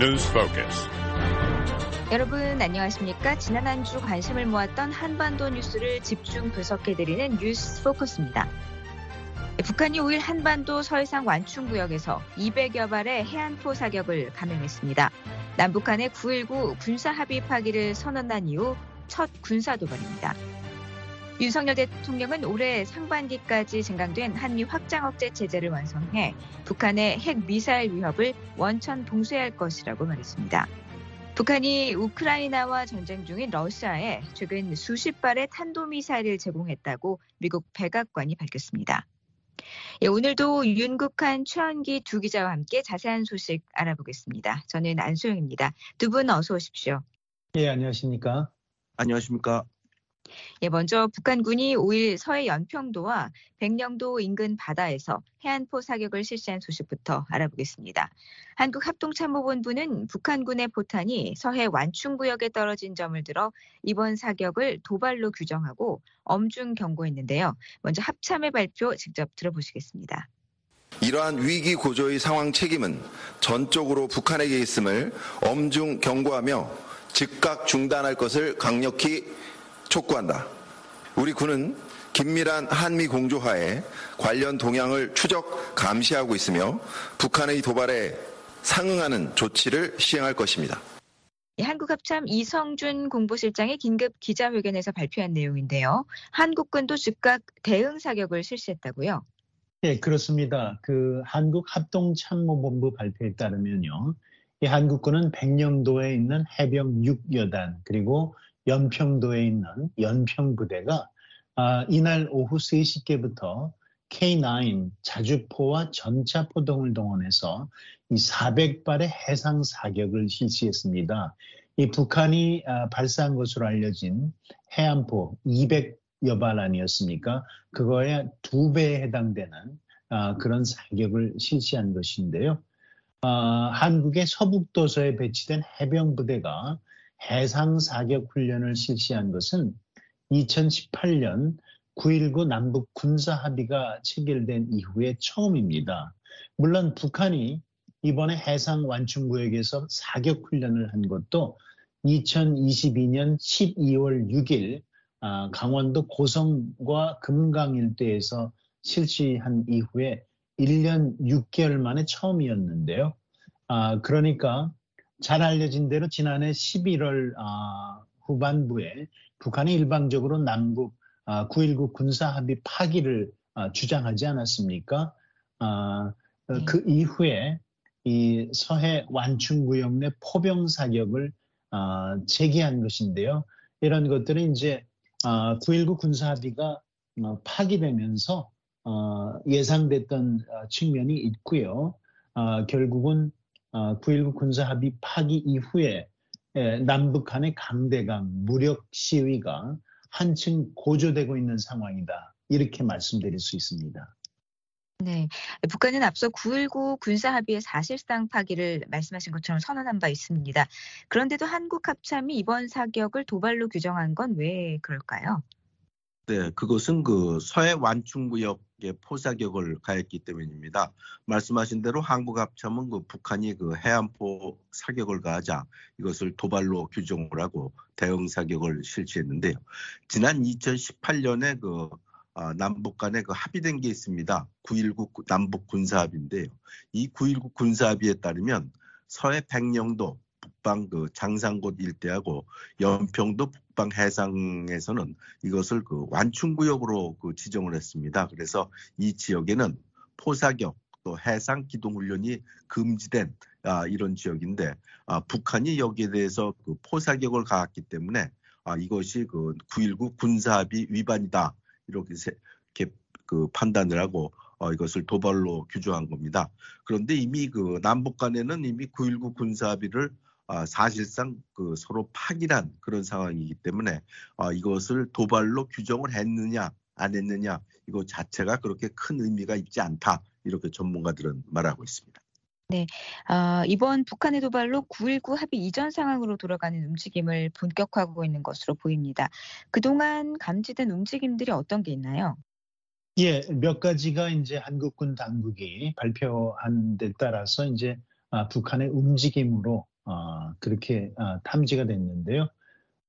News Focus. 여러분 안녕하십니까? 지난 한 주 관심을 모았던 한반도 뉴스를 집중 분석해드리는 뉴스 포커스입니다. 북한이 5일 한반도 서해상 완충 구역에서 200여 발의 해안포 사격을 감행했습니다. 남북한의 9.19 군사 합의 파기를 선언한 이후 첫 군사 도발입니다. 윤석열 대통령은 올해 상반기까지 증강된 한미 확장 억제 체제를 완성해 북한의 핵 미사일 위협을 원천 봉쇄할 것이라고 말했습니다. 북한이 우크라이나와 전쟁 중인 러시아에 최근 수십 발의 탄도미사일을 제공했다고 미국 백악관이 밝혔습니다. 예, 오늘도 윤국한 최원기 두 기자와 함께 자세한 소식 알아보겠습니다. 저는 안소영입니다. 두 분 어서 오십시오. 예, 안녕하십니까? 안녕하십니까? 예, 먼저 북한군이 5일 서해 연평도와 백령도 인근 바다에서 해안포 사격을 실시한 소식부터 알아보겠습니다. 한국합동참모본부는 북한군의 포탄이 서해 완충구역에 떨어진 점을 들어 이번 사격을 도발로 규정하고 엄중 경고했는데요. 먼저 합참의 발표 직접 들어보시겠습니다. 이러한 위기 고조의 상황 책임은 전적으로 북한에게 있음을 엄중 경고하며 즉각 중단할 것을 강력히 촉구한다. 우리 군은 긴밀한 한미 공조하에 관련 동향을 추적 감시하고 있으며 북한의 도발에 상응하는 조치를 시행할 것입니다. 한국합참 이성준 공보실장의 긴급 기자회견에서 발표한 내용인데요. 한국군도 즉각 대응 사격을 실시했다고요? 네, 그렇습니다. 그 한국합동참모본부 발표에 따르면요. 이 한국군은 백령도에 있는 해병 6여단 그리고 연평도에 있는 연평부대가 아, 이날 오후 3시께부터 K9 자주포와 전차포 등을 동원해서 이 400발의 해상 사격을 실시했습니다. 이 북한이 아, 발사한 것으로 알려진 해안포 200여 발 아니었습니까? 그거에 두 배에 해당되는 아, 그런 사격을 실시한 것인데요. 아, 한국의 서북도서에 배치된 해병부대가 해상 사격 훈련을 실시한 것은 2018년 9.19 남북 군사 합의가 체결된 이후에 처음입니다. 물론 북한이 이번에 해상 완충구역에서 사격 훈련을 한 것도 2022년 12월 6일 강원도 고성과 금강 일대에서 실시한 이후에 1년 6개월 만에 처음이었는데요. 아, 그러니까 잘 알려진 대로 지난해 11월 아, 후반부에 북한이 일방적으로 남북 아, 9.19 군사합의 파기를 아, 주장하지 않았습니까? 아, 네. 그 이후에 이 서해 완충구역 내 포병 사격을 아, 제기한 것인데요. 이런 것들은 이제 아, 9.19 군사합의가 어, 파기되면서 어, 예상됐던 어, 측면이 있고요. 어, 결국은 9.19 어, 군사합의 파기 이후에 남북 간의 강대강 무력 시위가 한층 고조되고 있는 상황이다. 이렇게 말씀드릴 수 있습니다. 네. 북한은 앞서 9.19 군사합의의 사실상 파기를 말씀하신 것처럼 선언한 바 있습니다. 그런데도 한국 합참이 이번 사격을 도발로 규정한 건 왜 그럴까요? 네, 그것은 그 서해 완충구역의 포사격을 가했기 때문입니다. 말씀하신 대로 한국 합참은 그 북한이 그 해안포 사격을 가하자 이것을 도발로 규정을 하고 대응 사격을 실시했는데요. 지난 2018년에 그 아, 남북 간에 그 합의된 게 있습니다. 9.19 남북 군사합의인데요. 이 9.19 군사합의에 따르면 서해 백령도 북방 그 장산곳 일대하고 연평도 북방 해상에서는 이것을 그 완충구역으로 그 지정을 했습니다. 그래서 이 지역에는 포사격 또 해상 기동 훈련이 금지된 아, 이런 지역인데 아, 북한이 여기에 대해서 그 포사격을 가했기 때문에 아, 이것이 그 9.19 군사합의 위반이다 이렇게 세, 이렇게 그 판단을 하고 어, 이것을 도발로 규정한 겁니다. 그런데 이미 그 남북 간에는 이미 9.19 군사합의를 아, 사실상 그 서로 파기란 그런 상황이기 때문에 아, 이것을 도발로 규정을 했느냐 안 했느냐 이거 자체가 그렇게 큰 의미가 있지 않다 이렇게 전문가들은 말하고 있습니다. 네, 어, 이번 북한의 도발로 9.19 합의 이전 상황으로 돌아가는 움직임을 본격화하고 있는 것으로 보입니다. 그동안 감지된 움직임들이 어떤 게 있나요? 예, 몇 가지가 이제 한국군 당국이 발표한 데 따라서 이제 아, 북한의 움직임으로 어, 그렇게 아, 탐지가 됐는데요.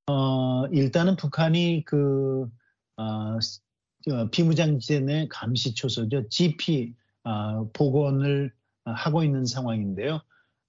어, 일단은 북한이 그 어, 비무장지대 내 감시 초소죠 GP 어, 복원을 하고 있는 상황인데요.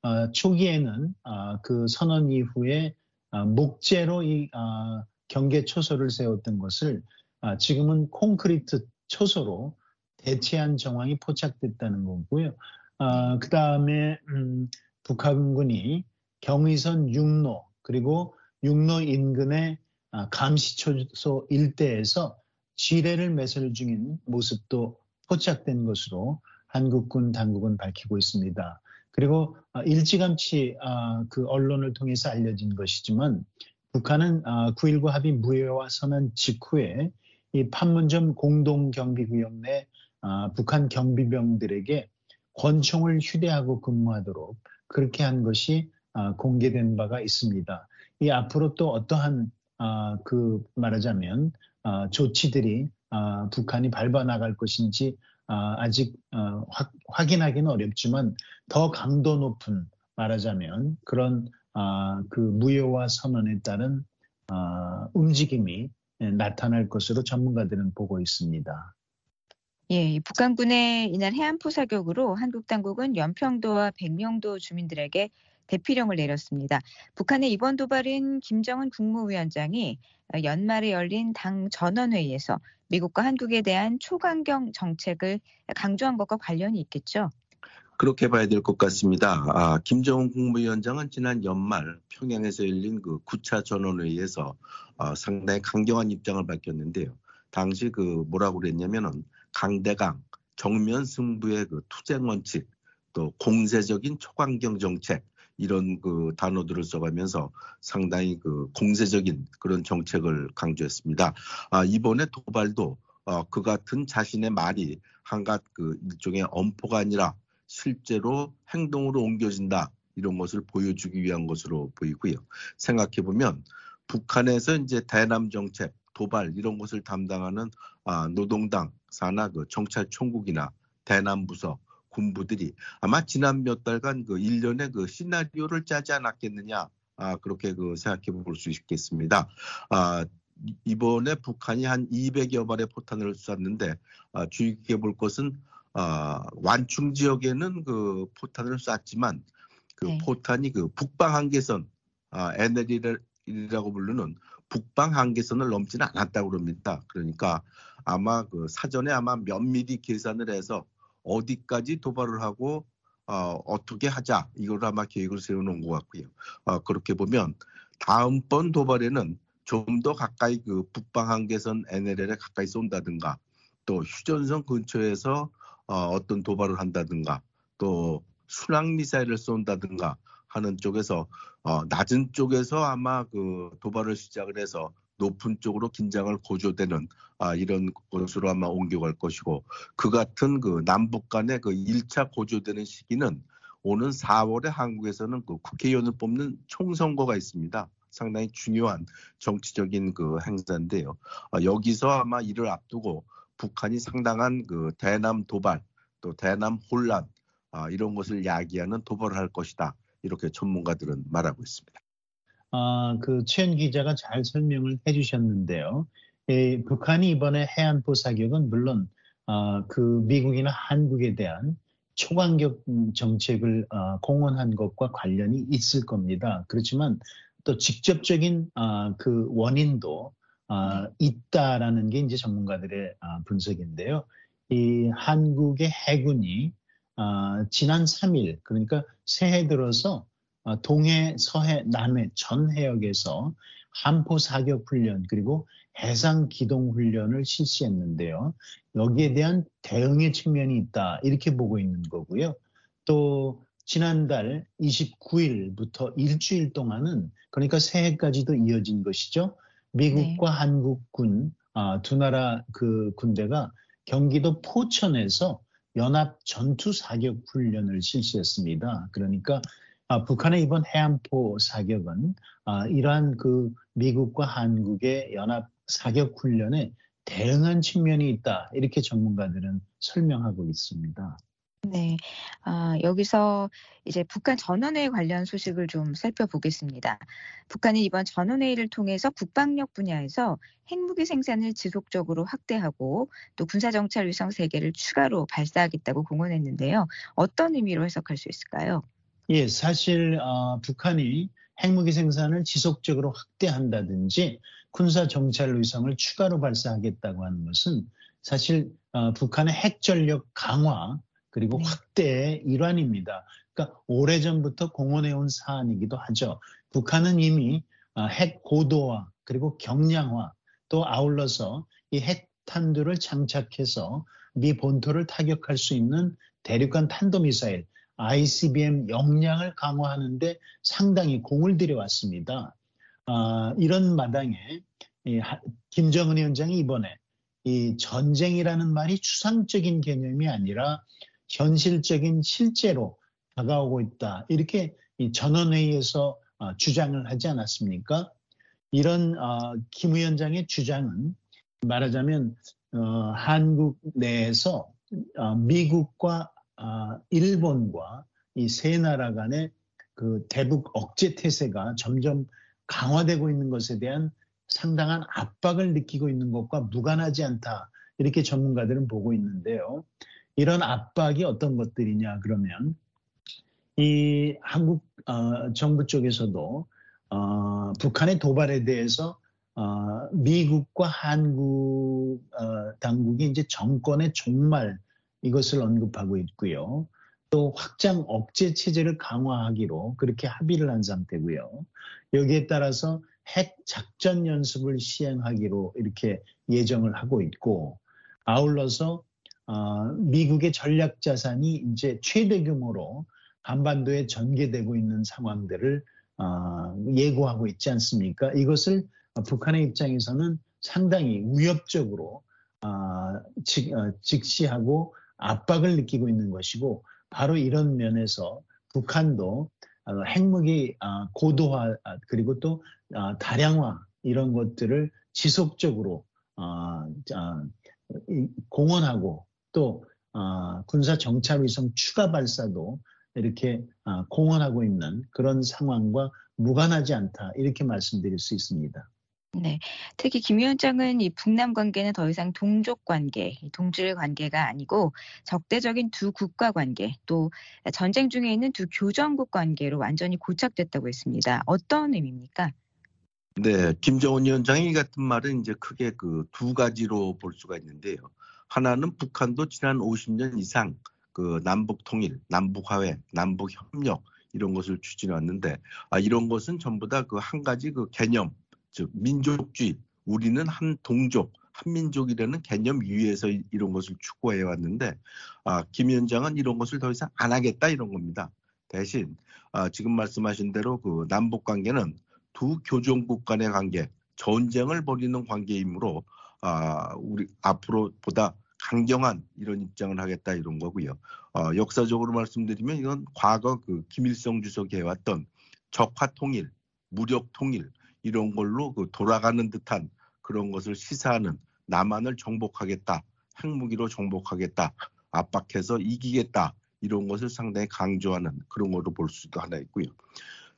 어, 초기에는 어, 그 선언 이후에 어, 목재로 이 어, 경계 초소를 세웠던 것을 어, 지금은 콘크리트 초소로 대체한 정황이 포착됐다는 거고요. 어, 그 다음에 음, 북한군이 경의선 육로 그리고 육로 인근의 아, 감시초소 일대에서 지뢰를 매설 중인 모습도 포착된 것으로 한국군 당국은 밝히고 있습니다. 그리고 아, 일찌감치 아, 그 언론을 통해서 알려진 것이지만 북한은 9.19 합의 무효화 선언 직후에 이 판문점 공동경비구역 내 북한 경비병들에게 권총을 휴대하고 근무하도록 그렇게 한 것이 공개된 바가 있습니다. 이 앞으로 또 어떠한 그 말하자면 조치들이 북한이 밟아 나갈 것인지 아직 어, 확인하기는 어렵지만 더 강도 높은 말하자면 그런 그 무효화 선언에 따른 움직임이 나타날 것으로 전문가들은 보고 있습니다. 예, 북한군의 이날 해안포 사격으로 한국 당국은 연평도와 백령도 주민들에게 대피령을 내렸습니다. 북한의 이번 도발은 김정은 국무위원장이 연말에 열린 당 전원회의에서 미국과 한국에 대한 초강경 정책을 강조한 것과 관련이 있겠죠. 그렇게 봐야 될 것 같습니다. 아, 김정은 국무위원장은 지난 연말 평양에서 열린 그 9차 전원회의에서 어, 상당히 강경한 입장을 밝혔는데요. 당시 그 뭐라고 그랬냐면은 강대강, 정면 승부의 그 투쟁 원칙, 또 공세적인 초강경 정책 이런 그 단어들을 써가면서 상당히 그 공세적인 그런 정책을 강조했습니다. 아, 이번에 도발도 어, 그 같은 자신의 말이 한갓 그 일종의 엄포가 아니라 실제로 행동으로 옮겨진다 이런 것을 보여주기 위한 것으로 보이고요. 생각해 보면 북한에서 이제 대남 정책, 도발 이런 것을 담당하는 아, 노동당 산하 그 정찰총국이나 대남 부서 군부들이 아마 지난 몇 달간 그 일련의 그 시나리오를 짜지 않았겠느냐 아, 그렇게 그 생각해 볼 수 있겠습니다. 아, 이번에 북한이 한 200여 발의 포탄을 쐈는데 아, 주의 깊게 볼 것은 아, 완충 지역에는 그 포탄을 쐈지만 그 네. 포탄이 그 북방 한계선 아, NL이라고 부르는 북방 한계선을 넘지는 않았다고 그럽니다. 그러니까 아마 그 사전에 아마 면밀히 계산을 해서 어디까지 도발을 하고 어, 어떻게 하자 이걸 아마 계획을 세워놓은 것 같고요. 어, 그렇게 보면 다음번 도발에는 좀 더 가까이 그 북방 한계선 NLL에 가까이 쏜다든가 또 휴전선 근처에서 어, 어떤 도발을 한다든가 또 순항 미사일을 쏜다든가 하는 쪽에서 어, 낮은 쪽에서 아마 그 도발을 시작을 해서 높은 쪽으로 긴장을 고조되는 아, 이런 것으로 아마 옮겨갈 것이고 그 같은 그 남북 간의 그 1차 고조되는 시기는 오는 4월에 한국에서는 그 국회의원을 뽑는 총선거가 있습니다. 상당히 중요한 정치적인 그 행사인데요. 아, 여기서 아마 이를 앞두고 북한이 상당한 그 대남 도발 또 대남 혼란 아, 이런 것을 야기하는 도발을 할 것이다. 이렇게 전문가들은 말하고 있습니다. 아, 그 최현 기자가 잘 설명을 해주셨는데요. 예, 북한이 이번에 해안포 사격은 물론 아, 그 미국이나 한국에 대한 초강력 정책을 아, 공언한 것과 관련이 있을 겁니다. 그렇지만 또 직접적인 아, 그 원인도 아, 있다라는 게 이제 전문가들의 아, 분석인데요. 이 한국의 해군이 아, 지난 3일 그러니까 새해 들어서 어, 동해, 서해, 남해 전 해역에서 함포 사격 훈련 그리고 해상 기동 훈련을 실시했는데요. 여기에 대한 대응의 측면이 있다 이렇게 보고 있는 거고요. 또 지난달 29일부터 일주일 동안은 그러니까 새해까지도 이어진 것이죠. 미국과 네. 한국군 아, 두 나라 그 군대가 경기도 포천에서 연합 전투 사격 훈련을 실시했습니다. 그러니까 아, 북한의 이번 해안포 사격은 아, 이러한 그 미국과 한국의 연합 사격 훈련에 대응한 측면이 있다 이렇게 전문가들은 설명하고 있습니다. 네. 아, 여기서 이제 북한 전원회의 관련 소식을 좀 살펴보겠습니다. 북한이 이번 전원회의를 통해서 국방력 분야에서 핵무기 생산을 지속적으로 확대하고 또 군사정찰 위성 3개를 추가로 발사하겠다고 공언했는데요. 어떤 의미로 해석할 수 있을까요? 예, 사실 어, 북한이 핵무기 생산을 지속적으로 확대한다든지 군사 정찰 위성을 추가로 발사하겠다고 하는 것은 사실 어, 북한의 핵 전력 강화 그리고 네. 확대의 일환입니다. 그러니까 오래전부터 공언해온 사안이기도 하죠. 북한은 이미 어, 핵 고도화 그리고 경량화 또 아울러서 이 핵탄두를 장착해서 미 본토를 타격할 수 있는 대륙간 탄도미사일 ICBM 역량을 강화하는데 상당히 공을 들여왔습니다. 아, 이런 마당에 김정은 위원장이 이번에 이 전쟁이라는 말이 추상적인 개념이 아니라 현실적인 실제로 다가오고 있다. 이렇게 전원회의에서 어, 주장을 하지 않았습니까? 이런 어, 김 위원장의 주장은 말하자면 어, 한국 내에서 미국과 일본과 이 세 나라 간의 그 대북 억제 태세가 점점 강화되고 있는 것에 대한 상당한 압박을 느끼고 있는 것과 무관하지 않다. 이렇게 전문가들은 보고 있는데요. 이런 압박이 어떤 것들이냐 그러면 이 한국 어, 정부 쪽에서도 어, 북한의 도발에 대해서 어, 미국과 한국 어, 당국이 이제 정권의 종말 이것을 언급하고 있고요. 또 확장 억제 체제를 강화하기로 그렇게 합의를 한 상태고요. 여기에 따라서 핵 작전 연습을 시행하기로 이렇게 예정을 하고 있고 아울러서 어, 미국의 전략 자산이 이제 최대 규모로 한반도에 전개되고 있는 상황들을 어, 예고하고 있지 않습니까? 이것을 북한의 입장에서는 상당히 위협적으로 어, 즉, 어, 즉시하고 압박을 느끼고 있는 것이고 바로 이런 면에서 북한도 어, 핵무기 어, 고도화 그리고 또 다량화 이런 것들을 지속적으로 공언하고 또 어, 군사 정찰 위성 추가 발사도 이렇게 어, 공언하고 있는 그런 상황과 무관하지 않다 이렇게 말씀드릴 수 있습니다. 네, 특히 김 위원장은 이 북남 관계는 더 이상 동족 관계, 동질 관계가 아니고 적대적인 두 국가 관계, 또 전쟁 중에 있는 두 교전국 관계로 완전히 고착됐다고 했습니다. 어떤 의미입니까? 네, 김정은 위원장이 이 같은 말은 이제 크게 그 두 가지로 볼 수가 있는데요. 하나는 북한도 지난 50년 이상 그 남북 통일, 남북 화해, 남북 협력 이런 것을 추진해 왔는데 아 이런 것은 전부 다 그 한 가지 그 개념 즉 민족주의 우리는 한 동족 한민족이라는 개념 위에서 이런 것을 추구해 왔는데 아, 김 위원장은 이런 것을 더 이상 안 하겠다 이런 겁니다. 대신 아, 지금 말씀하신 대로 그 남북 관계는 두 교종국 간의 관계, 전쟁을 벌이는 관계이므로 아, 우리 앞으로 보다 강경한 이런 입장을 하겠다 이런 거고요. 어, 역사적으로 말씀드리면 이건 과거 그 김일성 주석이 해왔던 적화 통일, 무력 통일 이런 걸로 그 돌아가는 듯한 그런 것을 시사하는 남한을 정복하겠다, 핵무기로 정복하겠다, 압박해서 이기겠다 이런 것을 상당히 강조하는 그런 거로 볼 수도 하나 있고요.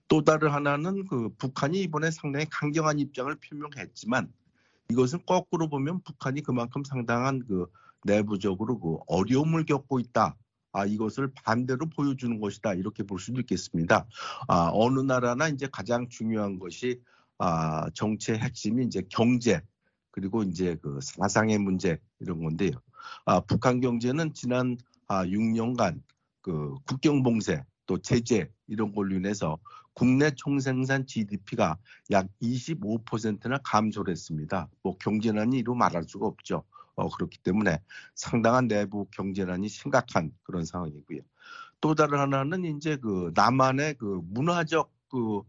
또 다른 하나는 그 북한이 이번에 상당히 강경한 입장을 표명했지만 이것은 거꾸로 보면 북한이 그만큼 상당한 그 내부적으로 그 어려움을 겪고 있다. 아, 이것을 반대로 보여주는 것이다. 이렇게 볼 수도 있겠습니다. 아, 어느 나라나 이제 가장 중요한 것이 아, 정치의 핵심이 이제 경제 그리고 이제 그 사상의 문제 이런 건데요. 아, 북한 경제는 지난 아, 6년간 그 국경 봉쇄 또 제재 이런 걸로 인해서 국내 총생산 GDP가 약 25%나 감소를 했습니다. 뭐 경제난이 이루 말할 수가 없죠. 어, 그렇기 때문에 상당한 내부 경제난이 심각한 그런 상황이고요. 또 다른 하나는 이제 그 남한의 그 문화적 그 어,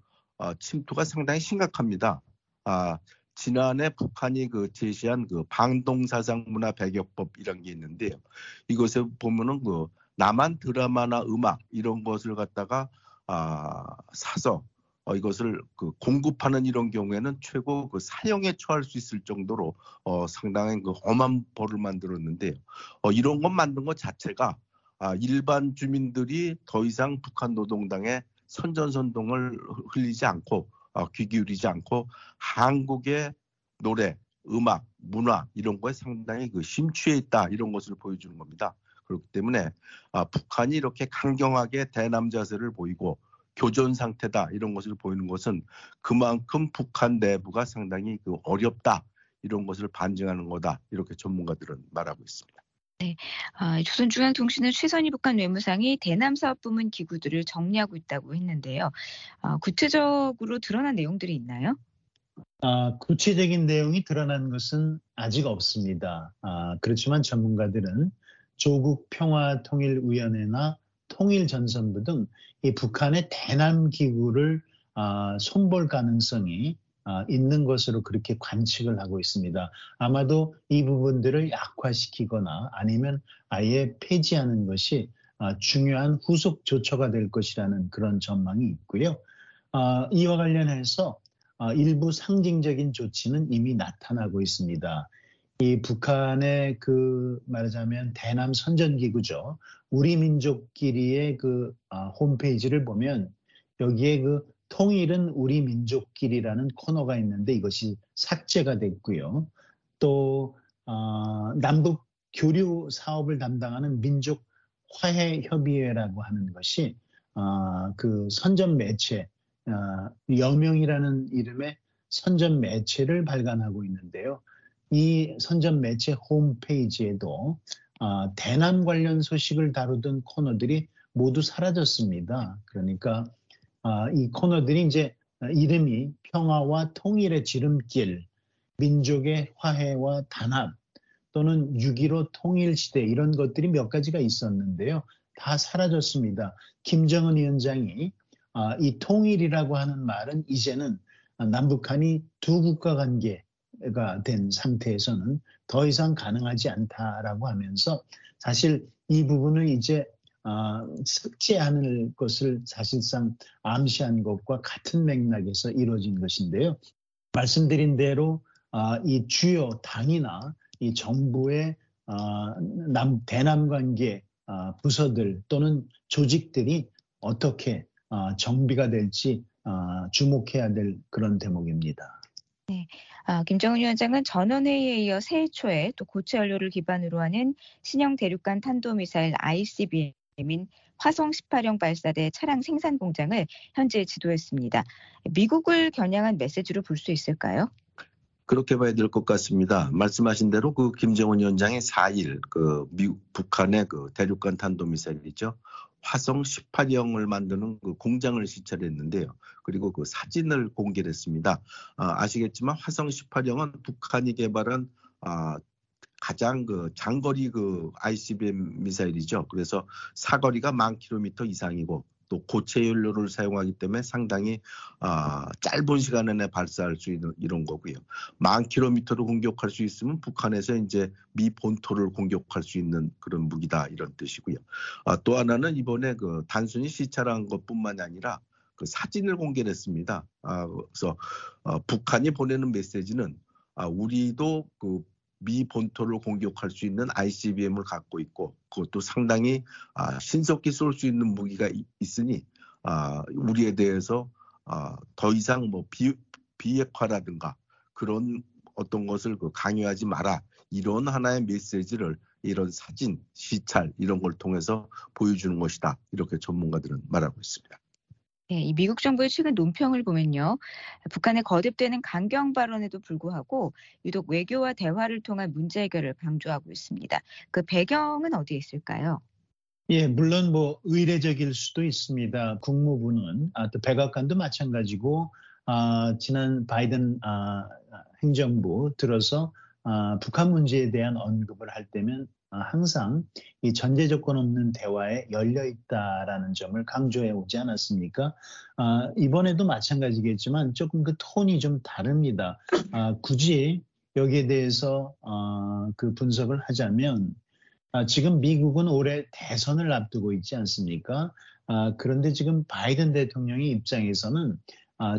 침투가 상당히 심각합니다. 아, 지난해 북한이 그 제시한 그 방동사상 문화 배격법 이런 게 있는데요. 이것에 보면은 그 남한 드라마나 음악 이런 것을 갖다가 아, 사서 어, 이것을 그 공급하는 이런 경우에는 최고 그 사형에 처할 수 있을 정도로 어, 상당한 그 엄한 벌을 만들었는데요. 어, 이런 것 만든 것 자체가 아, 일반 주민들이 더 이상 북한 노동당의 선전선동을 흘리지 않고 어, 귀 기울이지 않고 한국의 노래, 음악, 문화 이런 거에 상당히 그 심취해 있다 이런 것을 보여주는 겁니다. 그렇기 때문에 아, 북한이 이렇게 강경하게 대남 자세를 보이고 교전 상태다 이런 것을 보이는 것은 그만큼 북한 내부가 상당히 그 어렵다 이런 것을 반증하는 거다 이렇게 전문가들은 말하고 있습니다. 네, 아, 조선중앙통신은 최선희 북한 외무상이 대남 사업 부문 기구들을 정리하고 있다고 했는데요. 아, 구체적으로 드러난 내용들이 있나요? 아, 구체적인 내용이 드러난 것은 아직 없습니다. 아, 그렇지만 전문가들은 조국 평화통일위원회나 통일전선부 등 이 북한의 대남 기구를 아, 손볼 가능성이 아, 있는 것으로 그렇게 관측을 하고 있습니다. 아마도 이 부분들을 약화시키거나 아니면 아예 폐지하는 것이 아, 중요한 후속 조처가 될 것이라는 그런 전망이 있고요. 아, 이와 관련해서 일부 상징적인 조치는 이미 나타나고 있습니다. 이 북한의 그 말하자면 대남 선전기구죠. 우리 민족끼리의 그 홈페이지를 보면 여기에 그 통일은 우리 민족끼리라는 코너가 있는데 이것이 삭제가 됐고요. 또 어, 남북 교류 사업을 담당하는 민족 화해 협의회라고 하는 것이 어, 그 선전 매체 어, 여명이라는 이름의 선전 매체를 발간하고 있는데요. 이 선전 매체 홈페이지에도 어, 대남 관련 소식을 다루던 코너들이 모두 사라졌습니다. 그러니까 아, 이 코너들이 이제 이름이 평화와 통일의 지름길, 민족의 화해와 단합 또는 6.15 통일시대 이런 것들이 몇 가지가 있었는데요. 다 사라졌습니다. 김정은 위원장이 아, 이 통일이라고 하는 말은 이제는 남북한이 두 국가 관계가 된 상태에서는 더 이상 가능하지 않다라고 하면서 사실 이 부분을 이제 아, 삭제하는 것을 사실상 암시한 것과 같은 맥락에서 이루어진 것인데요. 말씀드린 대로 아, 이 주요 당이나 이 정부의 아, 남, 대남 관계 아, 부서들 또는 조직들이 어떻게 아, 정비가 될지 아, 주목해야 될 그런 대목입니다. 네. 아, 김정은 위원장은 전원회의에 이어 새해 초에 또 고체 연료를 기반으로 하는 신형 대륙간 탄도미사일 ICBM 민 화성 18형 발사대 차량 생산 공장을 현재 지도했습니다. 미국을 겨냥한 메시지로 볼 수 있을까요? 그렇게 봐야 될 것 같습니다. 말씀하신 대로 그 김정은 위원장의 4일 그 미국 북한의 그 대륙간 탄도미사일이죠. 화성 18형을 만드는 그 공장을 시찰했는데요. 그리고 그 사진을 공개했습니다. 아, 시겠지만 화성 18형은 북한이 개발한 아, 가장 그 장거리 그 ICBM 미사일이죠. 그래서 사거리가 만 킬로미터 이상이고 또 고체 연료를 사용하기 때문에 상당히 아, 짧은 시간 안에 발사할 수 있는 이런 거고요. 만 킬로미터를 공격할 수 있으면 북한에서 이제 미 본토를 공격할 수 있는 그런 무기다 이런 뜻이고요. 아, 또 하나는 이번에 그 단순히 시찰한 것뿐만이 아니라 그 사진을 공개했습니다. 아, 그래서 어, 북한이 보내는 메시지는 아, 우리도 그 미 본토를 공격할 수 있는 ICBM을 갖고 있고 그것도 상당히 아, 신속히 쏠 수 있는 무기가 있으니 아, 우리에 대해서 아, 더 이상 뭐 비, 비핵화라든가 그런 어떤 것을 그 강요하지 마라 이런 하나의 메시지를 이런 사진, 시찰 이런 걸 통해서 보여주는 것이다 이렇게 전문가들은 말하고 있습니다. 네, 이 미국 정부의 최근 논평을 보면요. 북한의 거듭되는 강경 발언에도 불구하고 유독 외교와 대화를 통한 문제 해결을 강조하고 있습니다. 그 배경은 어디에 있을까요? 예, 물론 뭐 의례적일 수도 있습니다. 국무부는 아, 또 백악관도 마찬가지고 아, 지난 바이든 아, 행정부 들어서 아, 북한 문제에 대한 언급을 할 때면 아, 항상 이 전제 조건 없는 대화에 열려 있다라는 점을 강조해 오지 않았습니까? 아, 이번에도 마찬가지겠지만 조금 그 톤이 좀 다릅니다. 아, 굳이 여기에 대해서 아, 그 분석을 하자면 아, 지금 미국은 올해 대선을 앞두고 있지 않습니까? 아, 그런데 지금 바이든 대통령의 입장에서는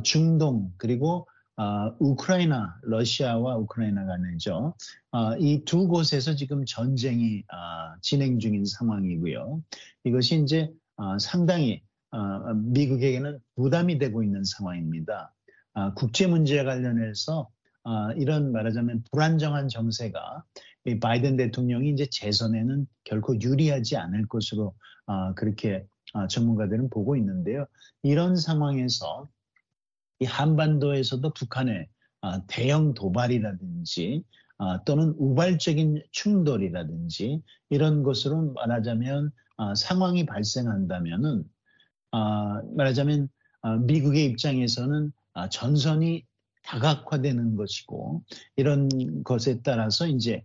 중동 그리고 어, 우크라이나, 러시아와 우크라이나 간이죠. 어, 이두 곳에서 지금 전쟁이 어, 진행 중인 상황이고요. 이것이 이제 어, 상당히 어, 미국에게는 부담이 되고 있는 상황입니다. 어, 국제 문제에 관련해서 어, 이런 말하자면 불안정한 정세가 바이든 대통령이 이제 재선에는 결코 유리하지 않을 것으로 어, 그렇게 어, 전문가들은 보고 있는데요. 이런 상황에서 이 한반도에서도 북한의 어, 대형 도발이라든지 어, 또는 우발적인 충돌이라든지 이런 것으로 말하자면 어, 상황이 발생한다면은 말하자면 미국의 입장에서는 전선이 다각화되는 것이고 이런 것에 따라서 이제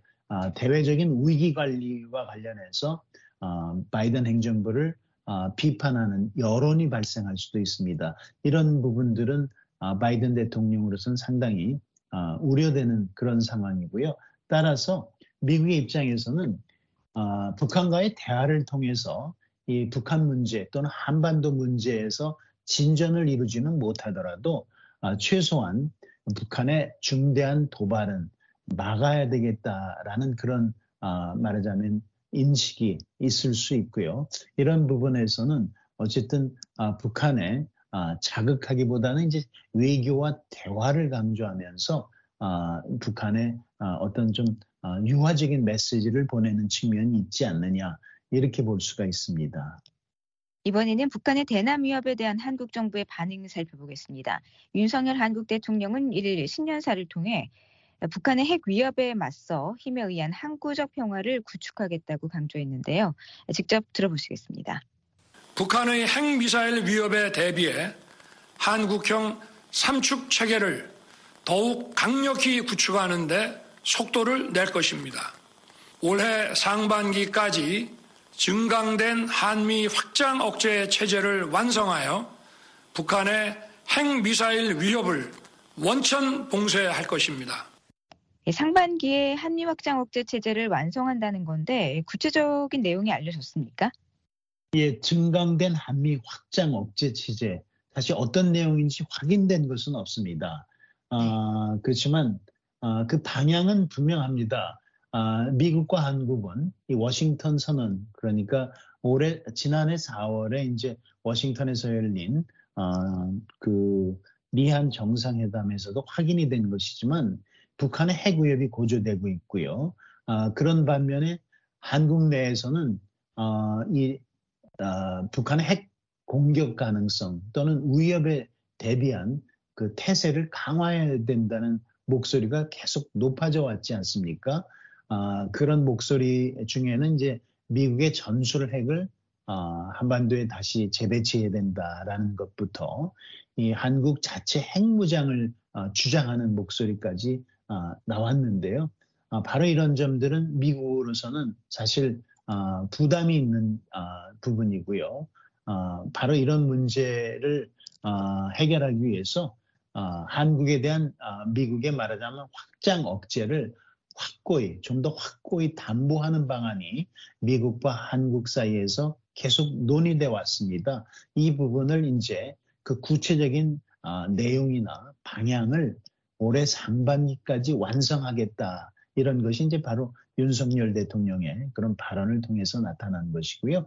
대외적인 위기 관리와 관련해서 바이든 행정부를 비판하는 여론이 발생할 수도 있습니다. 이런 부분들은 아, 바이든 대통령으로서는 상당히 아, 우려되는 그런 상황이고요. 따라서 미국의 입장에서는 아, 북한과의 대화를 통해서 이 북한 문제 또는 한반도 문제에서 진전을 이루지는 못하더라도 최소한 북한의 중대한 도발은 막아야 되겠다라는 그런 말하자면 인식이 있을 수 있고요. 이런 부분에서는 어쨌든 북한의 아, 자극하기보다는 이제 외교와 대화를 강조하면서 아, 북한의 아, 어떤 좀 유화적인 메시지를 보내는 측면이 있지 않느냐 이렇게 볼 수가 있습니다. 이번에는 북한의 대남 위협에 대한 한국 정부의 반응을 살펴보겠습니다. 윤석열 한국 대통령은 1일 신년사를 통해 북한의 핵 위협에 맞서 힘에 의한 항구적 평화를 구축하겠다고 강조했는데요. 직접 들어보시겠습니다. 북한의 핵미사일 위협에 대비해 한국형 삼축 체계를 더욱 강력히 구축하는 데 속도를 낼 것입니다. 올해 상반기까지 증강된 한미 확장 억제 체제를 완성하여 북한의 핵미사일 위협을 원천 봉쇄할 것입니다. 예, 상반기에 한미 확장 억제 체제를 완성한다는 건데 구체적인 내용이 알려졌습니까? 예, 증강된 한미 확장 억제 체제 사실 어떤 내용인지 확인된 것은 없습니다. 어, 그렇지만 어, 그 방향은 분명합니다. 어, 미국과 한국은 이 워싱턴 선언 그러니까 올해 지난해 4월에 이제 워싱턴에서 열린 어, 그 미한 정상회담에서도 확인이 된 것이지만 북한의 핵 위협이 고조되고 있고요. 어, 그런 반면에 한국 내에서는 어, 이 어, 북한의 핵 공격 가능성 또는 위협에 대비한 그 태세를 강화해야 된다는 목소리가 계속 높아져 왔지 않습니까? 어, 그런 목소리 중에는 이제 미국의 전술 핵을 어, 한반도에 다시 재배치해야 된다라는 것부터 이 한국 자체 핵무장을 어, 주장하는 목소리까지 어, 나왔는데요. 어, 바로 이런 점들은 미국으로서는 사실 어, 부담이 있는 어, 부분이고요. 어, 바로 이런 문제를 해결하기 위해서 한국에 대한 미국의 말하자면 확장 억제를 확고히 좀 더 확고히 담보하는 방안이 미국과 한국 사이에서 계속 논의돼 왔습니다. 이 부분을 이제 그 구체적인 내용이나 방향을 올해 상반기까지 완성하겠다 이런 것이 이제 바로 윤석열 대통령의 그런 발언을 통해서 나타난 것이고요.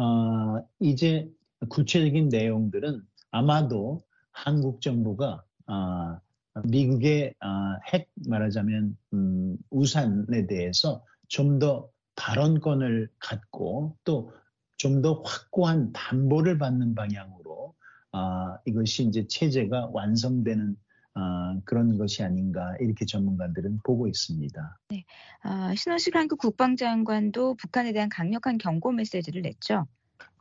어, 이제 구체적인 내용들은 아마도 한국 정부가 어, 미국의 어, 핵 말하자면 음, 우산에 대해서 좀 더 발언권을 갖고 또 좀 더 확고한 담보를 받는 방향으로 어, 이것이 이제 체제가 완성되는 아, 그런 것이 아닌가 이렇게 전문가들은 보고 있습니다. 네, 아, 신원식 한국 국방장관도 북한에 대한 강력한 경고 메시지를 냈죠.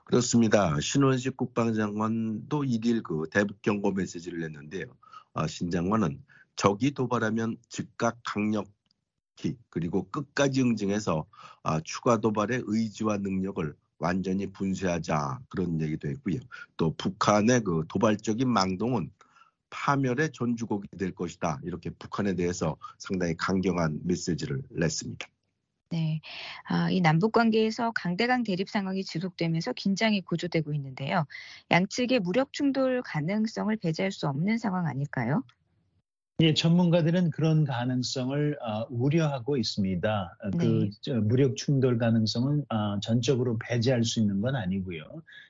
그렇습니다. 신원식 국방장관도 1일 그 대북 경고 메시지를 냈는데요. 아, 신 장관은 적이 도발하면 즉각 강력히 그리고 끝까지 응징해서 아, 추가 도발의 의지와 능력을 완전히 분쇄하자 그런 얘기도 했고요. 또 북한의 그 도발적인 망동은 파멸의 전주곡이 될 것이다. 이렇게 북한에 대해서 상당히 강경한 메시지를 냈습니다. 네, 아, 이 남북 관계에서 강대강 대립 상황이 지속되면서 긴장이 고조되고 있는데요. 양측의 무력 충돌 가능성을 배제할 수 없는 상황 아닐까요? 예, 전문가들은 그런 가능성을 어, 우려하고 있습니다. 어, 그 네. 저, 무력 충돌 가능성은 어, 전적으로 배제할 수 있는 건 아니고요.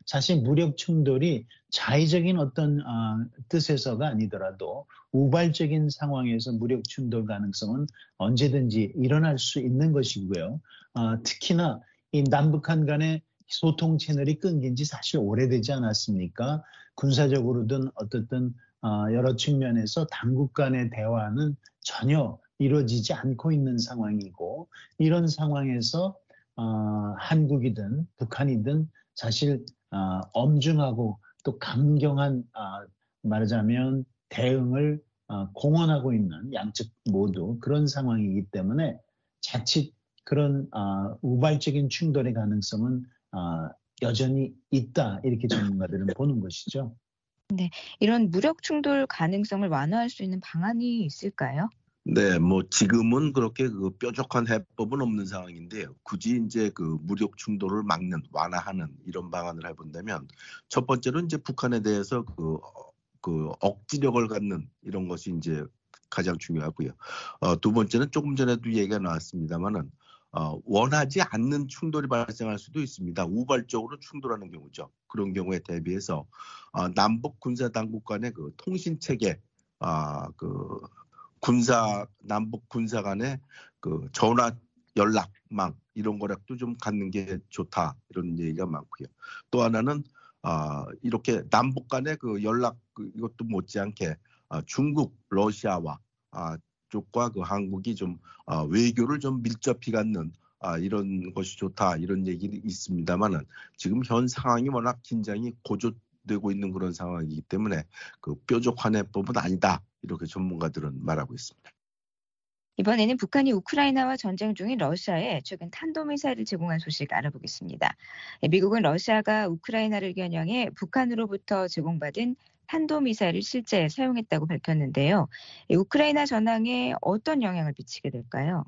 사실 무력 충돌이 자의적인 어떤 어, 뜻에서가 아니더라도 우발적인 상황에서 무력 충돌 가능성은 언제든지 일어날 수 있는 것이고요. 어, 특히나 이 남북한 간의 소통 채널이 끊긴 지 사실 오래되지 않았습니까? 군사적으로든 어떻든 어, 여러 측면에서 당국 간의 대화는 전혀 이루어지지 않고 있는 상황이고 이런 상황에서 어, 한국이든 북한이든 사실 어, 엄중하고 또 강경한 어, 말하자면 대응을 어, 공언하고 있는 양측 모두 그런 상황이기 때문에 자칫 그런 어, 우발적인 충돌의 가능성은 어, 여전히 있다 이렇게 전문가들은 보는 것이죠. 이런 무력 충돌 가능성을 완화할 수 있는 방안이 있을까요? 네, 뭐 지금은 그렇게 그 뾰족한 해법은 없는 상황인데요. 굳이 이제 그 무력 충돌을 막는 완화하는 이런 방안을 해본다면 첫 번째로 이제 북한에 대해서 그, 어, 그 억지력을 갖는 이런 것이 이제 가장 중요하고요. 어, 두 번째는 조금 전에도 얘기가 나왔습니다만은 어, 원하지 않는 충돌이 발생할 수도 있습니다. 우발적으로 충돌하는 경우죠. 그런 경우에 대비해서 어, 남북 군사 당국 간의 그 통신 체계, 아, 그 군사 남북 군사 간의 그 전화 연락망 이런 거락도 좀 갖는 게 좋다 이런 얘기가 많고요. 또 하나는 아 이렇게 남북 간의 그 연락 그 이것도 못지않게 아, 중국 러시아와 아, 쪽과 그 한국이 좀 아, 외교를 좀 밀접히 갖는 아, 이런 것이 좋다 이런 얘기는 있습니다만은 지금 현 상황이 워낙 긴장이 고조되고 있는 그런 상황이기 때문에 그 뾰족한 해법은 아니다 이렇게 전문가들은 말하고 있습니다. 이번에는 북한이 우크라이나와 전쟁 중인 러시아에 최근 탄도미사일을 제공한 소식 알아보겠습니다. 예, 미국은 러시아가 우크라이나를 겨냥해 북한으로부터 제공받은 탄도미사일을 실제 사용했다고 밝혔는데요. 이 우크라이나 전황에 어떤 영향을 미치게 될까요?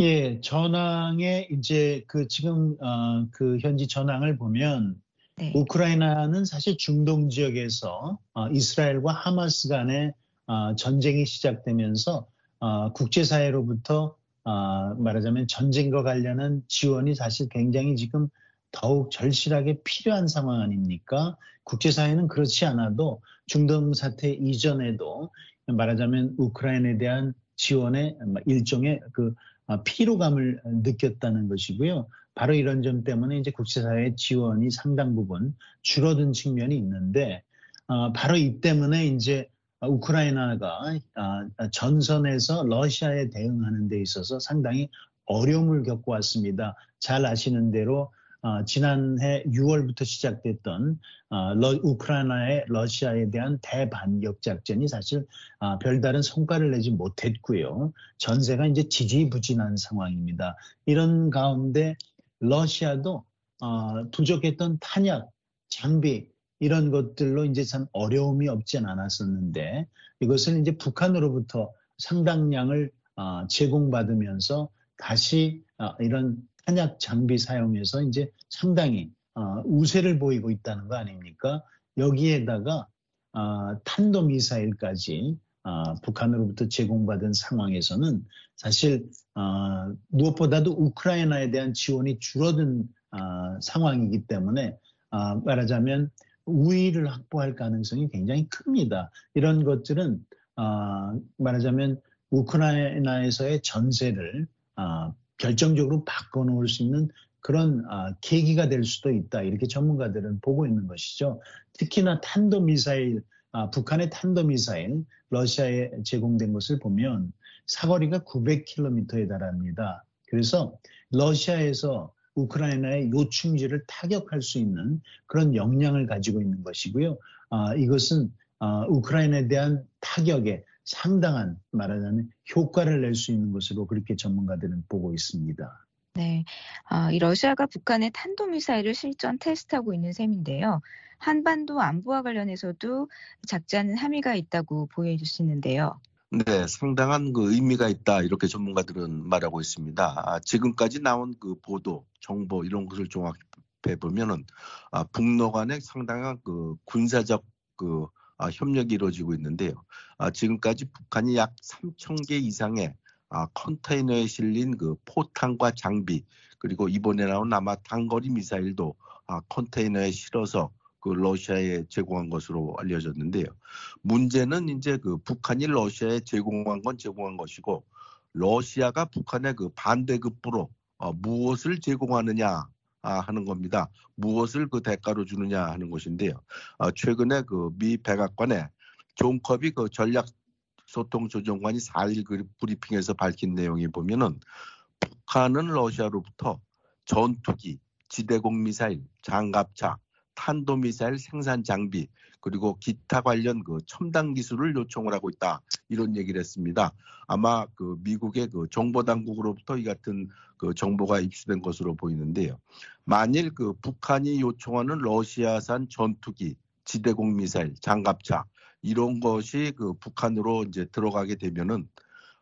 예, 전황에 이제 그 지금 어, 그 현지 전황을 보면 네. 우크라이나는 사실 중동 지역에서 어, 이스라엘과 하마스 간의 어, 전쟁이 시작되면서 어, 국제사회로부터 어, 말하자면 전쟁과 관련한 지원이 사실 굉장히 지금 더욱 절실하게 필요한 상황 아닙니까? 국제사회는 그렇지 않아도 중동 사태 이전에도 말하자면 우크라이나에 대한 지원의 일종의 그 어, 피로감을 느꼈다는 것이고요. 바로 이런 점 때문에 이제 국제사회의 지원이 상당 부분 줄어든 측면이 있는데 어, 바로 이 때문에 이제 우크라이나가 아, 전선에서 러시아에 대응하는 데 있어서 상당히 어려움을 겪고 왔습니다. 잘 아시는 대로 어, 지난해 6월부터 시작됐던 어, 러, 우크라이나의 러시아에 대한 대반격 작전이 사실 어, 별다른 성과를 내지 못했고요. 전세가 이제 지지부진한 상황입니다. 이런 가운데 러시아도 어, 부족했던 탄약, 장비 이런 것들로 이제 참 어려움이 없진 않았었는데 이것을 이제 북한으로부터 상당량을 어, 제공받으면서 다시 어, 이런 탄약 장비 사용해서 이제 상당히 어, 우세를 보이고 있다는 거 아닙니까? 여기에다가 어, 탄도 미사일까지 어, 북한으로부터 제공받은 상황에서는 사실 어, 무엇보다도 우크라이나에 대한 지원이 줄어든 어, 상황이기 때문에 어, 말하자면 우위를 확보할 가능성이 굉장히 큽니다. 이런 것들은 어, 말하자면 우크라이나에서의 전세를 어, 결정적으로 바꿔놓을 수 있는 그런 어, 계기가 될 수도 있다. 이렇게 전문가들은 보고 있는 것이죠. 특히나 탄도미사일, 아, 북한의 탄도미사일, 러시아에 제공된 것을 보면 사거리가 900km에 달합니다. 그래서 러시아에서 우크라이나의 요충지를 타격할 수 있는 그런 역량을 가지고 있는 것이고요. 아, 이것은 아, 우크라이나에 대한 타격에 상당한 말하자면 효과를 낼 수 있는 것으로 그렇게 전문가들은 보고 있습니다. 네, 아, 이 러시아가 북한의 탄도미사일을 실전 테스트하고 있는 셈인데요. 한반도 안보와 관련해서도 작자는 함의가 있다고 보여주시는데요. 네, 상당한 그 의미가 있다 이렇게 전문가들은 말하고 있습니다. 아, 지금까지 나온 그 보도, 정보 이런 것을 종합해 보면은 아, 북러 간의 상당한 그 군사적 그 아, 협력이 이루어지고 있는데요. 아, 지금까지 북한이 약 3천 개 이상의 아, 컨테이너에 실린 그 포탄과 장비 그리고 이번에 나온 아마 단거리 미사일도 아, 컨테이너에 실어서 그 러시아에 제공한 것으로 알려졌는데요. 문제는 이제 그 북한이 러시아에 제공한 건 제공한 것이고 러시아가 북한에 그 반대급부로 어, 무엇을 제공하느냐 아, 하는 겁니다. 무엇을 그 대가로 주느냐 하는 것인데요. 어, 최근에 그 미 백악관에 존 커비 그 전략 소통 조정관이 4일 그 브리핑에서 밝힌 내용이 보면은 북한은 러시아로부터 전투기, 지대공 미사일, 장갑차, 탄도미사일 생산 장비 그리고 기타 관련 그 첨단 기술을 요청을 하고 있다 이런 얘기를 했습니다. 아마 그 미국의 그 정보 당국으로부터 이 같은 그 정보가 입수된 것으로 보이는데요. 만일 그 북한이 요청하는 러시아산 전투기, 지대공 미사일, 장갑차 이런 것이 그 북한으로 이제 들어가게 되면은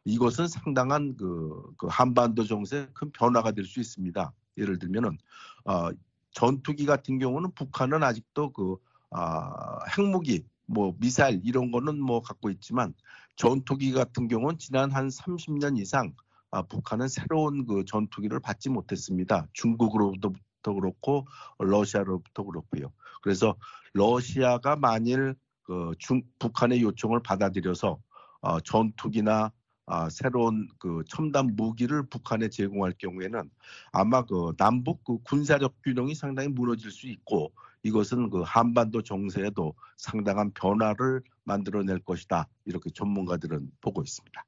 이것은 상당한 그, 그 한반도 정세에 큰 변화가 될 수 있습니다. 예를 들면은 어, 전투기 같은 경우는 북한은 아직도 그 아, 핵무기, 뭐 미사일 이런 거는 뭐 갖고 있지만 전투기 같은 경우는 지난 한 30년 이상 아, 북한은 새로운 그 전투기를 받지 못했습니다. 중국으로부터 그렇고 러시아로부터 그렇고요. 그래서 러시아가 만일 그 중, 북한의 요청을 받아들여서 어, 전투기나 아, 새로운 그 첨단 무기를 북한에 제공할 경우에는 아마 그 남북 그 군사적 균형이 상당히 무너질 수 있고 이것은 그 한반도 정세에도 상당한 변화를 만들어낼 것이다 이렇게 전문가들은 보고 있습니다.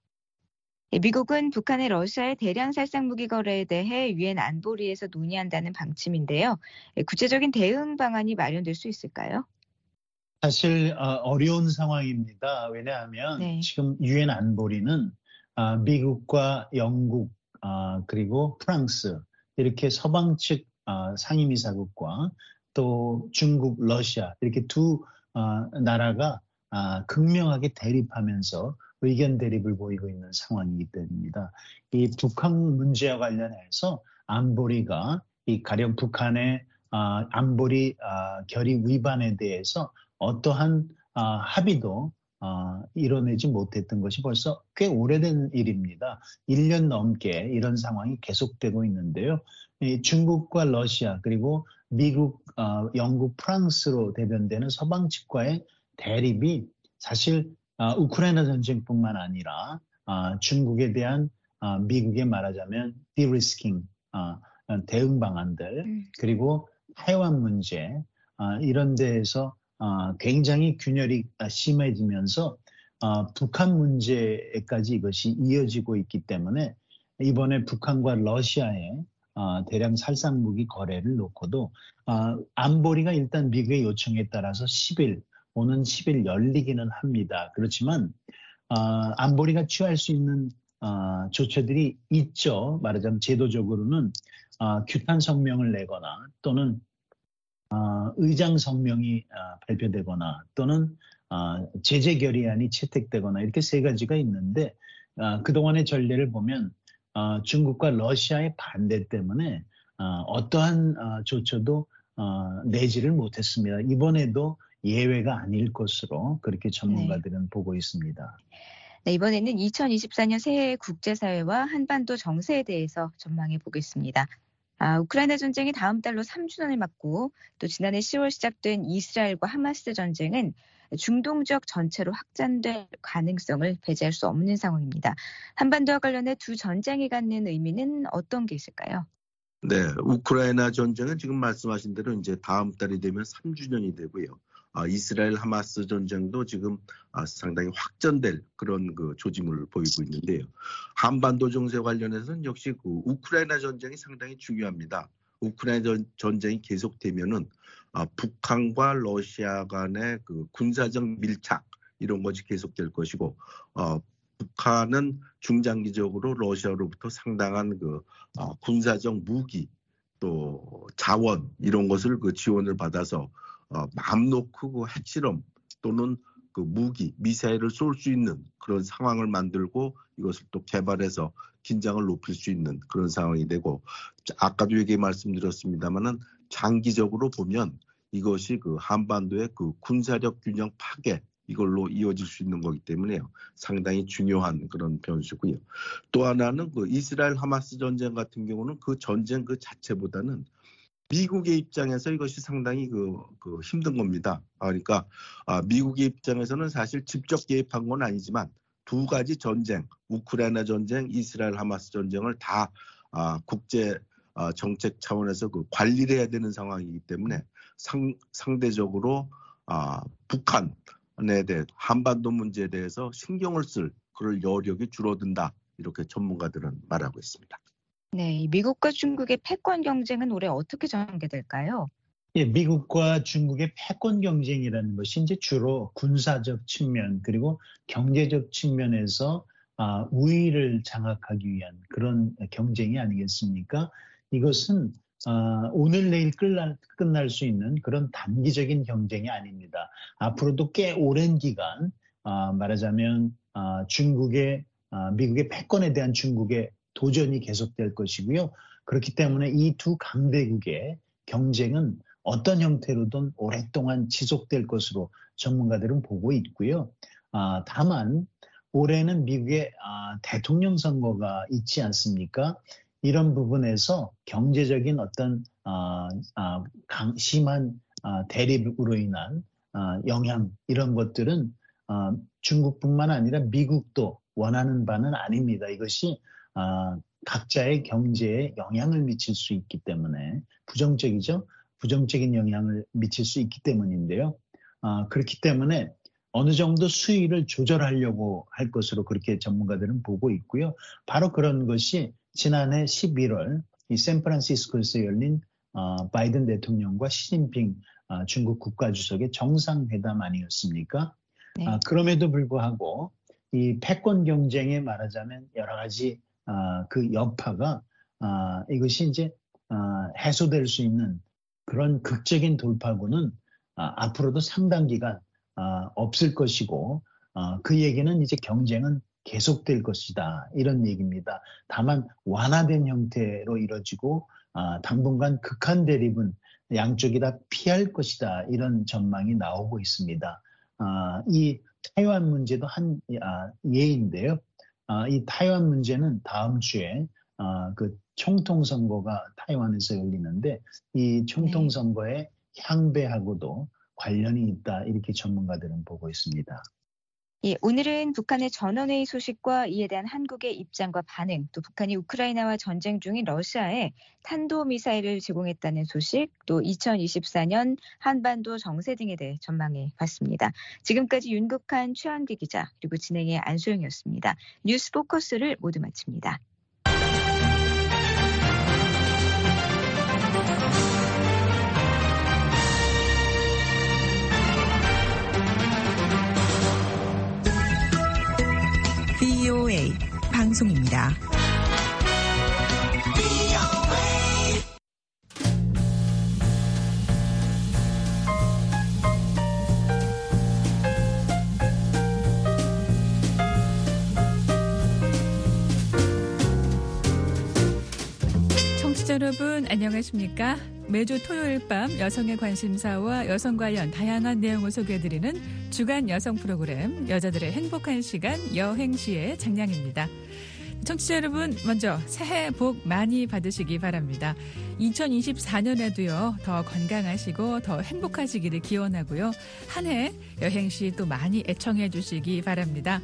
예, 미국은 북한의 러시아의 대량 살상 무기 거래에 대해 유엔 안보리에서 논의한다는 방침인데요. 예, 구체적인 대응 방안이 마련될 수 있을까요? 사실 어, 어려운 상황입니다. 왜냐하면 네. 지금 유엔 안보리는 아, 미국과 영국 아, 그리고 프랑스 이렇게 서방 측 아, 상임이사국과 또 중국, 러시아 이렇게 두 나라가 극명하게 대립하면서 의견 대립을 보이고 있는 상황이기 때문입니다. 이 북한 문제와 관련해서 안보리가 이 가령 북한의 안보리 결의 위반에 대해서 어떠한 합의도 어, 이뤄내지 못했던 것이 벌써 꽤 오래된 일입니다. 1년 넘게 이런 상황이 계속되고 있는데요. 중국과 러시아 그리고 미국, 어, 영국, 프랑스로 대변되는 서방 측과의 대립이 사실 어, 우크라이나 전쟁뿐만 아니라 어, 중국에 대한 어, 미국의 말하자면 디리스킹 어, 대응 방안들 음. 그리고 해완 문제 어, 이런 데에서 어, 굉장히 균열이 심해지면서 어, 북한 문제까지 이것이 이어지고 있기 때문에 이번에 북한과 러시아의 어, 대량 살상 무기 거래를 놓고도 안보리가 일단 미국의 요청에 따라서 10일 오는 10일 열리기는 합니다. 그렇지만 안보리가 취할 수 있는 조처들이 있죠. 말하자면 제도적으로는 규탄 성명을 내거나 또는 어, 의장 성명이 어, 발표되거나 또는 어, 제재 결의안이 채택되거나 이렇게 세 가지가 있는데 어, 그동안의 전례를 보면 어, 중국과 러시아의 반대 때문에 어, 어떠한 어, 조처도 어, 내지를 못했습니다. 이번에도 예외가 아닐 것으로 그렇게 전문가들은 네. 보고 있습니다. 네, 이번에는 2024년 새해 국제사회와 한반도 정세에 대해서 전망해 보겠습니다. 아, 우크라이나 전쟁이 다음 달로 3주년을 맞고 또 지난해 10월 시작된 이스라엘과 하마스 전쟁은 중동 지역 전체로 확장될 가능성을 배제할 수 없는 상황입니다. 한반도와 관련해 두 전쟁이 갖는 의미는 어떤 게 있을까요? 네, 우크라이나 전쟁은 지금 말씀하신 대로 이제 다음 달이 되면 3주년이 되고요. 아, 이스라엘 하마스 전쟁도 지금 아, 상당히 확전될 그런 그 조짐을 보이고 있는데요. 한반도 정세 관련해서는 역시 그 우크라이나 전쟁이 상당히 중요합니다. 우크라이나 전쟁이 계속되면은 아, 북한과 러시아 간의 그 군사적 밀착 이런 것이 계속될 것이고 어, 북한은 중장기적으로 러시아로부터 상당한 그 어, 군사적 무기 또 자원 이런 것을 그 지원을 받아서 어, 마음 놓고 그 핵실험 또는 그 무기, 미사일을 쏠 수 있는 그런 상황을 만들고 이것을 또 개발해서 긴장을 높일 수 있는 그런 상황이 되고 아까도 얘기 말씀드렸습니다만은 장기적으로 보면 이것이 그 한반도의 그 군사력 균형 파괴 이걸로 이어질 수 있는 거기 때문에요. 상당히 중요한 그런 변수고요. 또 하나는 그 이스라엘 하마스 전쟁 같은 경우는 그 전쟁 그 자체보다는 미국의 입장에서 이것이 상당히 그, 그 힘든 겁니다. 그러니까 아, 미국의 입장에서는 사실 직접 개입한 건 아니지만 두 가지 전쟁, 우크라이나 전쟁, 이스라엘 하마스 전쟁을 다 아, 국제 아, 정책 차원에서 그 관리를 해야 되는 상황이기 때문에 상, 상대적으로 아, 북한에 대해 한반도 문제에 대해서 신경을 쓸 그럴 여력이 줄어든다 이렇게 전문가들은 말하고 있습니다. 네, 미국과 중국의 패권 경쟁은 올해 어떻게 전개될까요? 예, 미국과 중국의 패권 경쟁이라는 것이 이제 주로 군사적 측면 그리고 경제적 측면에서 아, 우위를 장악하기 위한 그런 경쟁이 아니겠습니까? 이것은 아, 오늘 내일 끝날, 끝날 수 있는 그런 단기적인 경쟁이 아닙니다. 앞으로도 꽤 오랜 기간 아, 말하자면 아, 중국의 아, 미국의 패권에 대한 중국의 도전이 계속될 것이고요. 그렇기 때문에 이 두 강대국의 경쟁은 어떤 형태로든 오랫동안 지속될 것으로 전문가들은 보고 있고요. 아, 다만 올해는 미국의 아, 대통령 선거가 있지 않습니까? 이런 부분에서 경제적인 어떤 아, 아, 강, 심한 아, 대립으로 인한 아, 영향 이런 것들은 아, 중국뿐만 아니라 미국도 원하는 바는 아닙니다. 이것이 아, 각자의 경제에 영향을 미칠 수 있기 때문에 부정적이죠. 부정적인 영향을 미칠 수 있기 때문인데요. 아, 그렇기 때문에 어느 정도 수위를 조절하려고 할 것으로 그렇게 전문가들은 보고 있고요. 바로 그런 것이 지난해 11월 이 샌프란시스코에서 열린 어, 바이든 대통령과 시진핑 어, 중국 국가주석의 정상회담 아니었습니까? 네. 아, 그럼에도 불구하고 이 패권 경쟁에 말하자면 여러 가지 아, 그 여파가 아, 이것이 이제 아, 해소될 수 있는 그런 극적인 돌파구는 아, 앞으로도 상당 기간 아, 없을 것이고 아, 그 얘기는 이제 경쟁은 계속될 것이다 이런 얘기입니다. 다만 완화된 형태로 이뤄지고 아, 당분간 극한 대립은 양쪽이 다 피할 것이다 이런 전망이 나오고 있습니다. 아, 이 타이완 문제도 한 아, 예인데요. 아, 이 타이완 문제는 다음 주에 아, 그 총통 선거가 타이완에서 열리는데 이 총통 선거의 향배하고도 관련이 있다 이렇게 전문가들은 보고 있습니다. 예, 오늘은 북한의 전원회의 소식과 이에 대한 한국의 입장과 반응, 또 북한이 우크라이나와 전쟁 중인 러시아에 탄도미사일을 제공했다는 소식, 또 2024년 한반도 정세 등에 대해 전망해 봤습니다. 지금까지 윤국한 최한기 기자, 그리고 진행의 안소영이었습니다. 뉴스 포커스를 모두 마칩니다. VOA 방송입니다. 여러분 안녕하십니까? 매주 토요일 밤 여성의 관심사와 여성 관련 다양한 내용을 소개해드리는 주간 여성 프로그램 여자들의 행복한 시간 여행시의 장량입니다. 청취자 여러분 먼저 새해 복 많이 받으시기 바랍니다. 2024년에도요 더 건강하시고 더 행복하시기를 기원하고요 한 해 여행시 또 많이 애청해 주시기 바랍니다.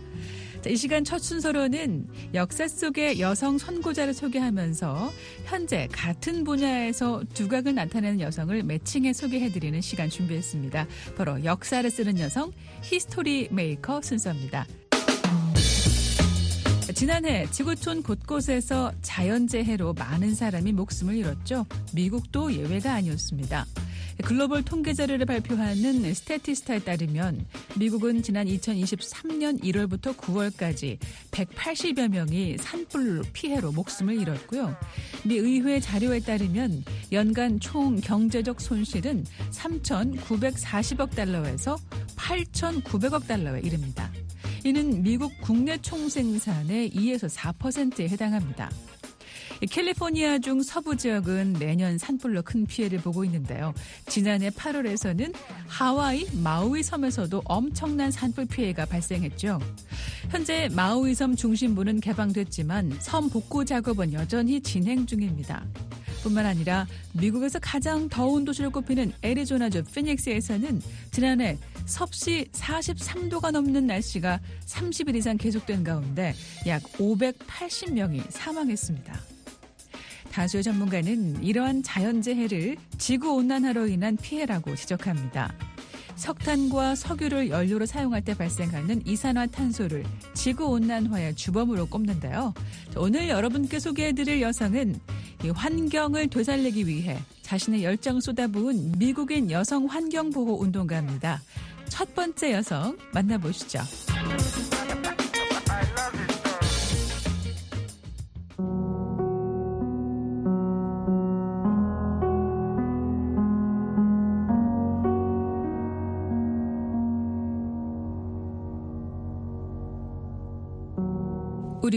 자, 이 시간 첫 순서로는 역사 속의 여성 선고자를 소개하면서 현재 같은 분야에서 두각을 나타내는 여성을 매칭해 소개해드리는 시간 준비했습니다. 바로 역사를 쓰는 여성 History Maker 순서입니다. 지난해 지구촌 곳곳에서 자연재해로 많은 사람이 목숨을 잃었죠. 미국도 예외가 아니었습니다. 글로벌 통계 자료를 발표하는 스태티스타에 따르면 미국은 지난 2023년 1월부터 9월까지 180여 명이 산불 피해로 목숨을 잃었고요. 미 의회 자료에 따르면 연간 총 경제적 손실은 3,940억 달러에서 8,900억 달러에 이릅니다. 이는 미국 국내 총생산의 2에서 4%에 해당합니다. 캘리포니아 중 서부 지역은 매년 산불로 큰 피해를 보고 있는데요. 지난해 8월에서는 하와이 마우이 섬에서도 엄청난 산불 피해가 발생했죠. 현재 마우이 섬 중심부는 개방됐지만 섬 복구 작업은 여전히 진행 중입니다. 뿐만 아니라 미국에서 가장 더운 도시로 꼽히는 애리조나주 피닉스에서는 지난해 섭씨 43도가 넘는 날씨가 30일 이상 계속된 가운데 약 580명이 사망했습니다. 다수의 전문가는 이러한 자연재해를 지구온난화로 인한 피해라고 지적합니다. 석탄과 석유를 연료로 사용할 때 발생하는 이산화탄소를 지구온난화의 주범으로 꼽는데요. 오늘 여러분께 소개해드릴 여성은 환경을 되살리기 위해 자신의 열정 쏟아부은 미국인 여성 환경보호 운동가입니다. 첫 번째 여성 만나보시죠.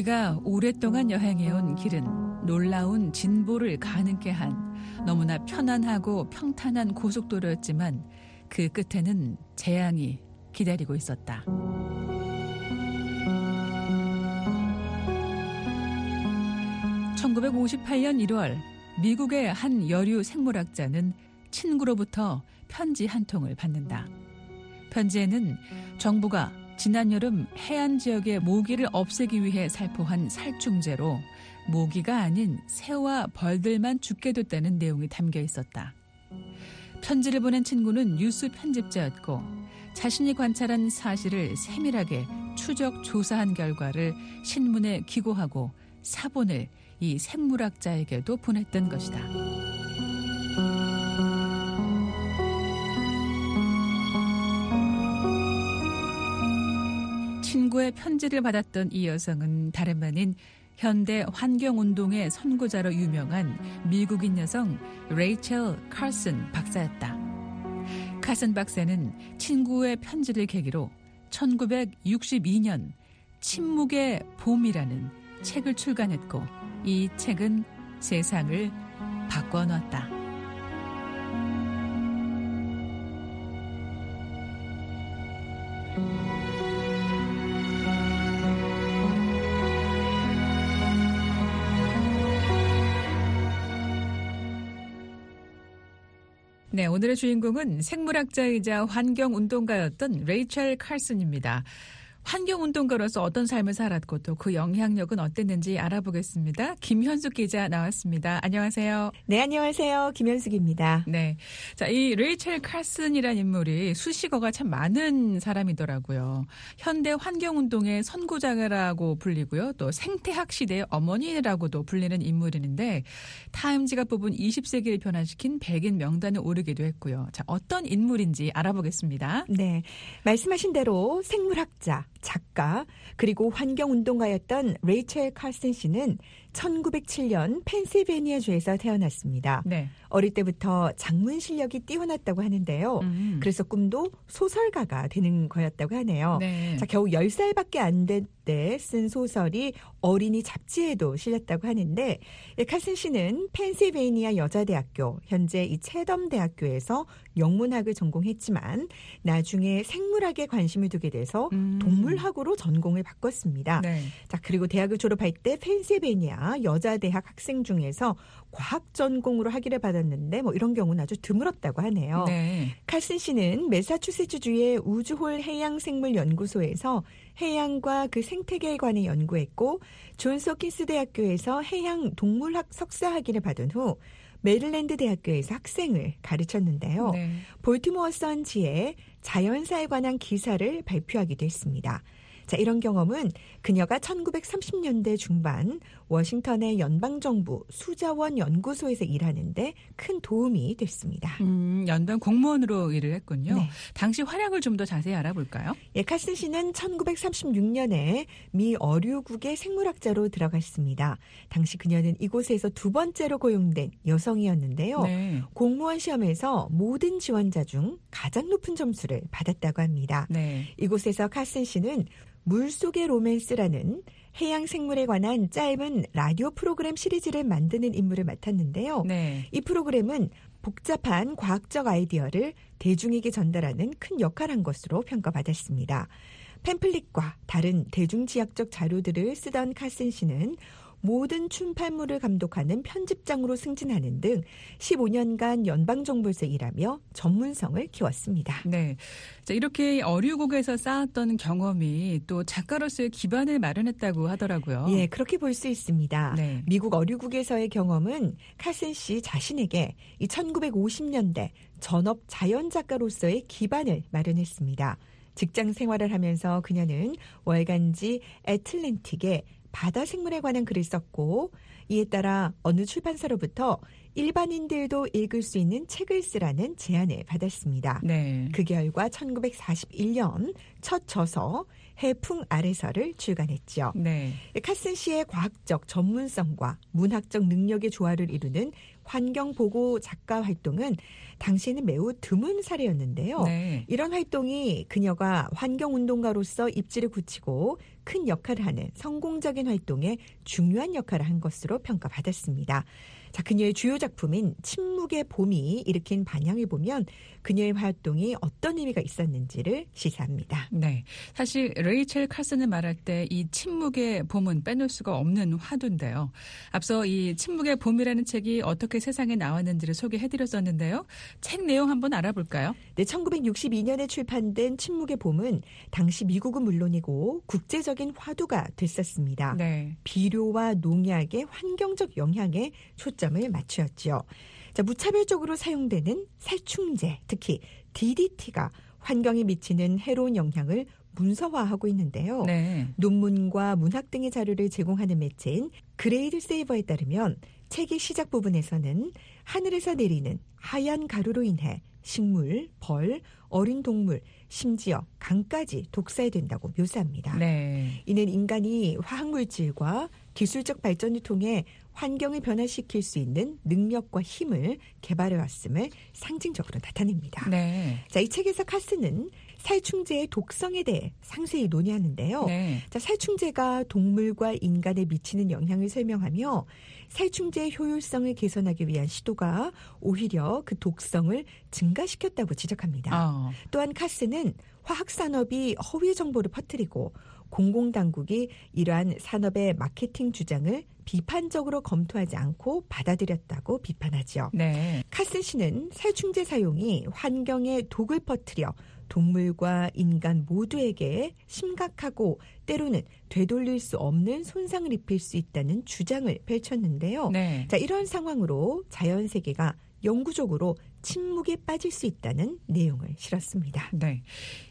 우리가 오랫동안 여행해온 길은 놀라운 진보를 가능케 한 너무나 편안하고 평탄한 고속도로였지만 그 끝에는 재앙이 기다리고 있었다. (1958년 1월) 미국의 한 여류 생물학자는 친구로부터 편지 한 통을 받는다. 편지에는 정부가 지난 여름 해안 지역의 모기를 없애기 위해 살포한 살충제로 모기가 아닌 새와 벌들만 죽게 됐다는 내용이 담겨 있었다. 편지를 보낸 친구는 뉴스 편집자였고 자신이 관찰한 사실을 세밀하게 추적 조사한 결과를 신문에 기고하고 사본을 이 생물학자에게도 보냈던 것이다. 친구의 편지를 받았던 이 여성은 다름 아닌 현대 환경운동의 선구자로 유명한 미국인 여성 레이첼 칼슨 박사였다. 칼슨 박사는 친구의 편지를 계기로 1962년 침묵의 봄이라는 책을 출간했고 이 책은 세상을 바꿔놨다. 네, 오늘의 주인공은 생물학자이자 환경운동가였던 레이첼 칼슨입니다. 환경운동가로서 어떤 삶을 살았고 또 그 영향력은 어땠는지 알아보겠습니다. 김현숙 기자 나왔습니다. 안녕하세요. 네, 안녕하세요. 김현숙입니다. 네. 자, 이 레이첼 칼슨이라는 인물이 수식어가 참 많은 사람이더라고요. 현대 환경운동의 선구자라고 불리고요. 또 생태학 시대의 어머니라고도 불리는 인물인데 타임지가 뽑은 20세기를 변화시킨 백인 명단에 오르기도 했고요. 자, 어떤 인물인지 알아보겠습니다. 네. 말씀하신 대로 생물학자, 작가, 그리고 환경운동가였던 레이첼 칼슨 씨는 1907년 펜실베니아주에서 태어났습니다. 네. 어릴 때부터 작문 실력이 뛰어났다고 하는데요. 음. 그래서 꿈도 소설가가 되는 거였다고 하네요. 네. 자, 겨우 10살밖에 안 된 때 쓴 소설이 어린이 잡지에도 실렸다고 하는데 예, 칼슨 씨는 펜실베니아 여자대학교, 현재 이 채덤 대학교에서 영문학을 전공했지만 나중에 생물학에 관심을 두게 돼서 음. 동물학으로 전공을 바꿨습니다. 네. 자, 그리고 대학을 졸업할 때 펜실베니아 여자 대학 학생 중에서 과학 전공으로 학위를 받았는데 뭐 이런 경우는 아주 드물었다고 하네요. 네. 칼슨 씨는 메사추세츠주의 우주홀 해양생물연구소에서 해양과 그 생태계에 관해 연구했고 존스 홉킨스 대학교에서 해양 동물학 석사 학위를 받은 후 메릴랜드 대학교에서 학생을 가르쳤는데요. 네. 볼티모어 선지에 자연사에 관한 기사를 발표하기도 했습니다. 자, 이런 경험은 그녀가 1930년대 중반 워싱턴의 연방정부 수자원 연구소에서 일하는데 큰 도움이 됐습니다. 음, 연방 공무원으로 일을 했군요. 네. 당시 활약을 좀 더 자세히 알아볼까요? 예, 칼슨 씨는 1936년에 미 어류국의 생물학자로 들어갔습니다. 당시 그녀는 이곳에서 두 번째로 고용된 여성이었는데요. 네. 공무원 시험에서 모든 지원자 중 가장 높은 점수를 받았다고 합니다. 네. 이곳에서 칼슨 씨는 물속의 로맨스라는 해양 생물에 관한 짧은 라디오 프로그램 시리즈를 만드는 임무를 맡았는데요. 네. 이 프로그램은 복잡한 과학적 아이디어를 대중에게 전달하는 큰 역할을 한 것으로 평가받았습니다. 팸플릿과 다른 대중지학적 자료들을 쓰던 칼슨 씨는 모든 춤팔물을 감독하는 편집장으로 승진하는 등 15년간 연방정부에서 일하며 전문성을 키웠습니다. 네. 자, 이렇게 어류국에서 쌓았던 경험이 또 작가로서의 기반을 마련했다고 하더라고요. 예, 그렇게 볼 수 있습니다. 네. 미국 어류국에서의 경험은 칼슨 씨 자신에게 이 1950년대 전업 자연 작가로서의 기반을 마련했습니다. 직장 생활을 하면서 그녀는 월간지 애틀랜틱에 바다 생물에 관한 글을 썼고 이에 따라 어느 출판사로부터 일반인들도 읽을 수 있는 책을 쓰라는 제안을 받았습니다. 네. 그 결과 1941년 첫 저서 해풍 아래서를 출간했죠. 네. 카슨 씨의 과학적 전문성과 문학적 능력의 조화를 이루는 환경보고 작가 활동은 당시에는 매우 드문 사례였는데요. 네. 이런 활동이 그녀가 환경운동가로서 입지를 굳히고 큰 역할을 하는 성공적인 활동에 중요한 역할을 한 것으로 평가받았습니다. 자, 그녀의 주요 작품인 침묵의 봄이 일으킨 반향을 보면 그녀의 활동이 어떤 의미가 있었는지를 시사합니다. 네. 사실 레이첼 칼슨을 말할 때 이 침묵의 봄은 빼놓을 수가 없는 화두인데요. 앞서 이 침묵의 봄이라는 책이 어떻게 세상에 나왔는지를 소개해드렸었는데요. 책 내용 한번 알아볼까요? 네, 1962년에 출판된 침묵의 봄은 당시 미국은 물론이고 국제적인 화두가 됐었습니다. 네. 비료와 농약의 환경적 영향에 초점 초점을 맞추었지요. 자, 무차별적으로 사용되는 살충제, 특히 DDT가 환경에 미치는 해로운 영향을 문서화하고 있는데요. 네. 논문과 문학 등의 자료를 제공하는 매체인 그레이드 세이버에 따르면 책의 시작 부분에서는 하늘에서 내리는 하얀 가루로 인해 식물, 벌, 어린 동물, 심지어 강까지 독사해된다고 묘사합니다. 네. 이는 인간이 화학물질과 기술적 발전을 통해 환경을 변화시킬 수 있는 능력과 힘을 개발해 왔음을 상징적으로 나타냅니다. 네. 자, 이 책에서 카스는 살충제의 독성에 대해 상세히 논의하는데요. 네. 자, 살충제가 동물과 인간에 미치는 영향을 설명하며 살충제의 효율성을 개선하기 위한 시도가 오히려 그 독성을 증가시켰다고 지적합니다. 어. 또한 카스는 화학 산업이 허위 정보를 퍼뜨리고 공공당국이 이러한 산업의 마케팅 주장을 비판적으로 검토하지 않고 받아들였다고 비판하죠. 네. 카슨 씨는 살충제 사용이 환경에 독을 퍼뜨려 동물과 인간 모두에게 심각하고 때로는 되돌릴 수 없는 손상을 입힐 수 있다는 주장을 펼쳤는데요. 네. 자, 이런 상황으로 자연 세계가 영구적으로 침묵에 빠질 수 있다는 내용을 실었습니다. 네.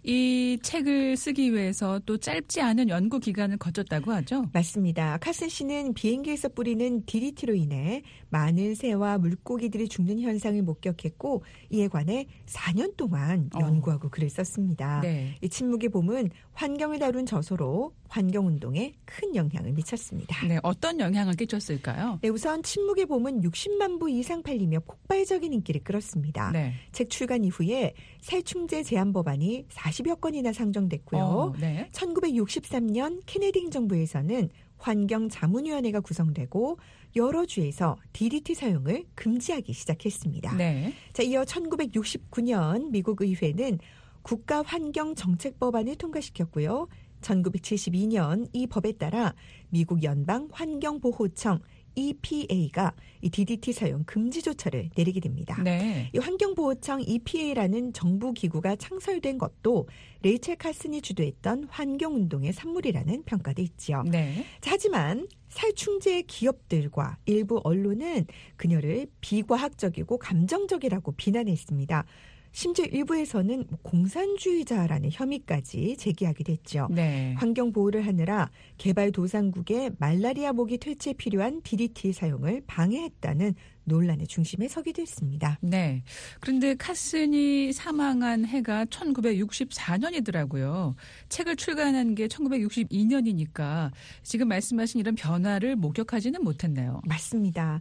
이 책을 쓰기 위해서 또 짧지 않은 연구 기간을 거쳤다고 하죠? 맞습니다. 카슨 씨는 비행기에서 뿌리는 DDT로 인해 많은 새와 물고기들이 죽는 현상을 목격했고 이에 관해 4년 동안 어. 연구하고 어. 글을 썼습니다. 네. 이 침묵의 봄은 환경을 다룬 저서로 환경운동에 큰 영향을 미쳤습니다. 네, 어떤 영향을 끼쳤을까요? 네, 우선 침묵의 봄은 60만 부 이상 팔리며 폭발적인 인기를 끌었습니다. 네. 책 출간 이후에 살충제 제한 법안이 40여 건이나 상정됐고요. 어, 네. 1963년 케네디 행정부에서는 환경자문위원회가 구성되고 여러 주에서 DDT 사용을 금지하기 시작했습니다. 네. 자, 이어 1969년 미국 의회는 국가환경정책법안을 통과시켰고요. 1972년 이 법에 따라 미국 연방 환경보호청 EPA가 이 DDT 사용 금지 조처를 내리게 됩니다. 네. 이 환경보호청 EPA라는 정부 기구가 창설된 것도 레이첼 카슨이 주도했던 환경운동의 산물이라는 평가도 있죠. 네. 하지만 살충제 기업들과 일부 언론은 그녀를 비과학적이고 감정적이라고 비난했습니다. 심지어 일부에서는 뭐 공산주의자라는 혐의까지 제기하기도 했죠. 네. 환경 보호를 하느라 개발 도상국의 말라리아 모기 퇴치에 필요한 DDT 사용을 방해했다는 논란의 중심에 서기도 했습니다. 네. 그런데 카슨이 사망한 해가 1964년이더라고요. 책을 출간한 게 1962년이니까 지금 말씀하신 이런 변화를 목격하지는 못했네요. 맞습니다.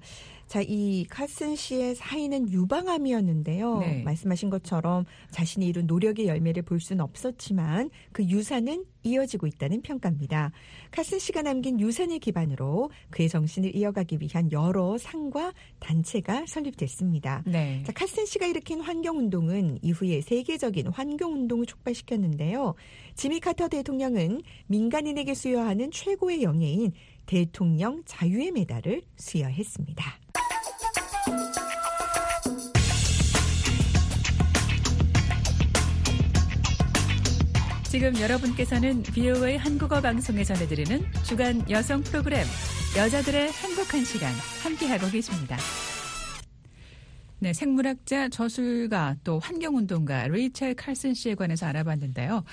자, 이 카슨 씨의 사인은 유방암이었는데요. 네. 말씀하신 것처럼 자신이 이룬 노력의 열매를 볼 수는 없었지만 그 유산은 이어지고 있다는 평가입니다. 카슨 씨가 남긴 유산을 기반으로 그의 정신을 이어가기 위한 여러 상과 단체가 설립됐습니다. 네. 자, 카슨 씨가 일으킨 환경운동은 이후에 세계적인 환경운동을 촉발시켰는데요. 지미 카터 대통령은 민간인에게 수여하는 최고의 영예인 대통령 자유의 메달을 수여했습니다. 지금 여러분께서는 VOA 한국어 방송에 전해드리는 주간 여성 프로그램 여자들의 행복한 시간 함께하고 계십니다. 네, 생물학자, 저술가, 또 환경운동가 레이첼 칼슨 씨에 관해서 알아봤는데요.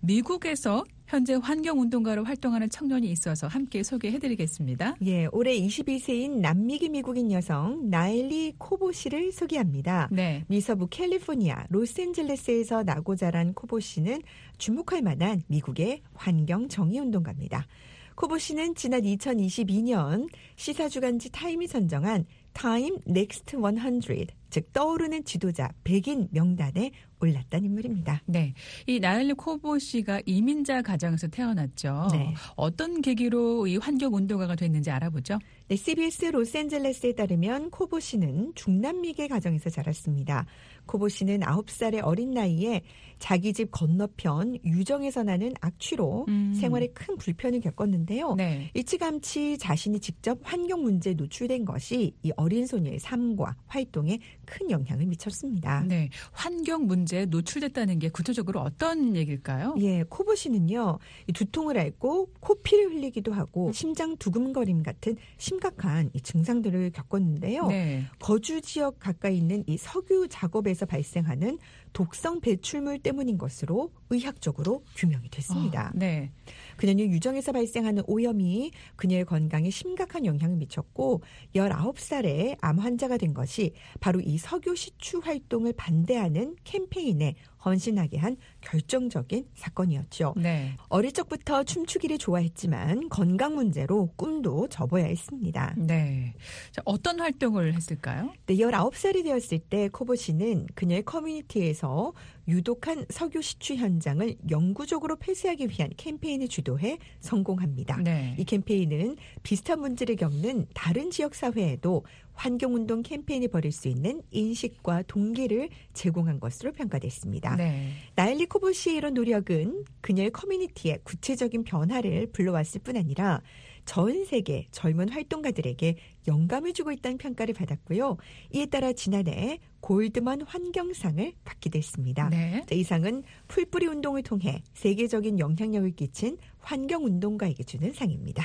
미국에서 현재 환경운동가로 활동하는 청년이 있어서 함께 소개해드리겠습니다. 예, 올해 22세인 남미계 미국인 여성 나일리 코보 씨를 소개합니다. 네. 미서부 캘리포니아 로스앤젤레스에서 나고 자란 코보 씨는 주목할 만한 미국의 환경 정의 운동가입니다. 코보 씨는 지난 2022년 시사주간지 타임이 선정한 타임 넥스트 100, 즉 떠오르는 지도자 100인 명단에 올랐던 인물입니다. 네. 이 나엘리 코보 씨가 이민자 가정에서 태어났죠. 네. 어떤 계기로 이 환경 운동가가 됐는지 알아보죠. 네, CBS 로스앤젤레스에 따르면 코보 씨는 중남미계 가정에서 자랐습니다. 코보 씨는 9살의 어린 나이에 자기 집 건너편 유정에서 나는 악취로 음. 생활에 큰 불편을 겪었는데요. 네. 일찌감치 자신이 직접 환경 문제에 노출된 것이 이 어린 소녀의 삶과 활동에 큰 영향을 미쳤습니다. 네. 환경 문제에 노출됐다는 게 구체적으로 어떤 얘기일까요? 예, 코보 씨는요. 두통을 앓고 코피를 흘리기도 하고 심장 두근거림 같은 심각한 이 증상들을 겪었는데요. 네. 거주 지역 가까이 있는 이 석유 작업에서 발생하는 독성 배출물 때문인 것으로 의학적으로 규명이 됐습니다. 아, 네. 그녀는 유정에서 발생하는 오염이 그녀의 건강에 심각한 영향을 미쳤고 19살에 암 환자가 된 것이 바로 이 석유 시추 활동을 반대하는 캠페인에 헌신하게 한 결정적인 사건이었죠. 네. 어릴 적부터 춤추기를 좋아했지만 건강 문제로 꿈도 접어야 했습니다. 네. 자, 어떤 활동을 했을까요? 네, 19살이 되었을 때 코보 씨는 그녀의 커뮤니티에서 유독한 석유 시추 현장을 영구적으로 폐쇄하기 위한 캠페인을 주도해 성공합니다. 네. 이 캠페인은 비슷한 문제를 겪는 다른 지역 사회에도 환경운동 캠페인이 벌일 수 있는 인식과 동기를 제공한 것으로 평가됐습니다. 네. 나일리 코보시의 이런 노력은 그녀의 커뮤니티에 구체적인 변화를 불러왔을 뿐 아니라 전 세계 젊은 활동가들에게 영감을 주고 있다는 평가를 받았고요. 이에 따라 지난해 골드먼 환경상을 받기도 했습니다. 네. 이 상은 풀뿌리 운동을 통해 세계적인 영향력을 끼친 환경운동가에게 주는 상입니다.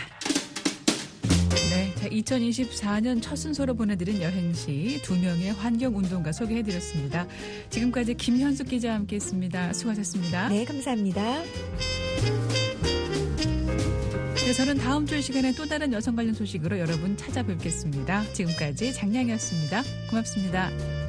네, 자, 2024년 첫 순서로 보내드린 여행시 두 명의 환경운동가 소개해드렸습니다. 지금까지 김현숙 기자와 함께했습니다. 수고하셨습니다. 네, 감사합니다. 네, 저는 다음 주 시간에 또 다른 여성 관련 소식으로 여러분 찾아뵙겠습니다. 지금까지 장량이었습니다. 고맙습니다.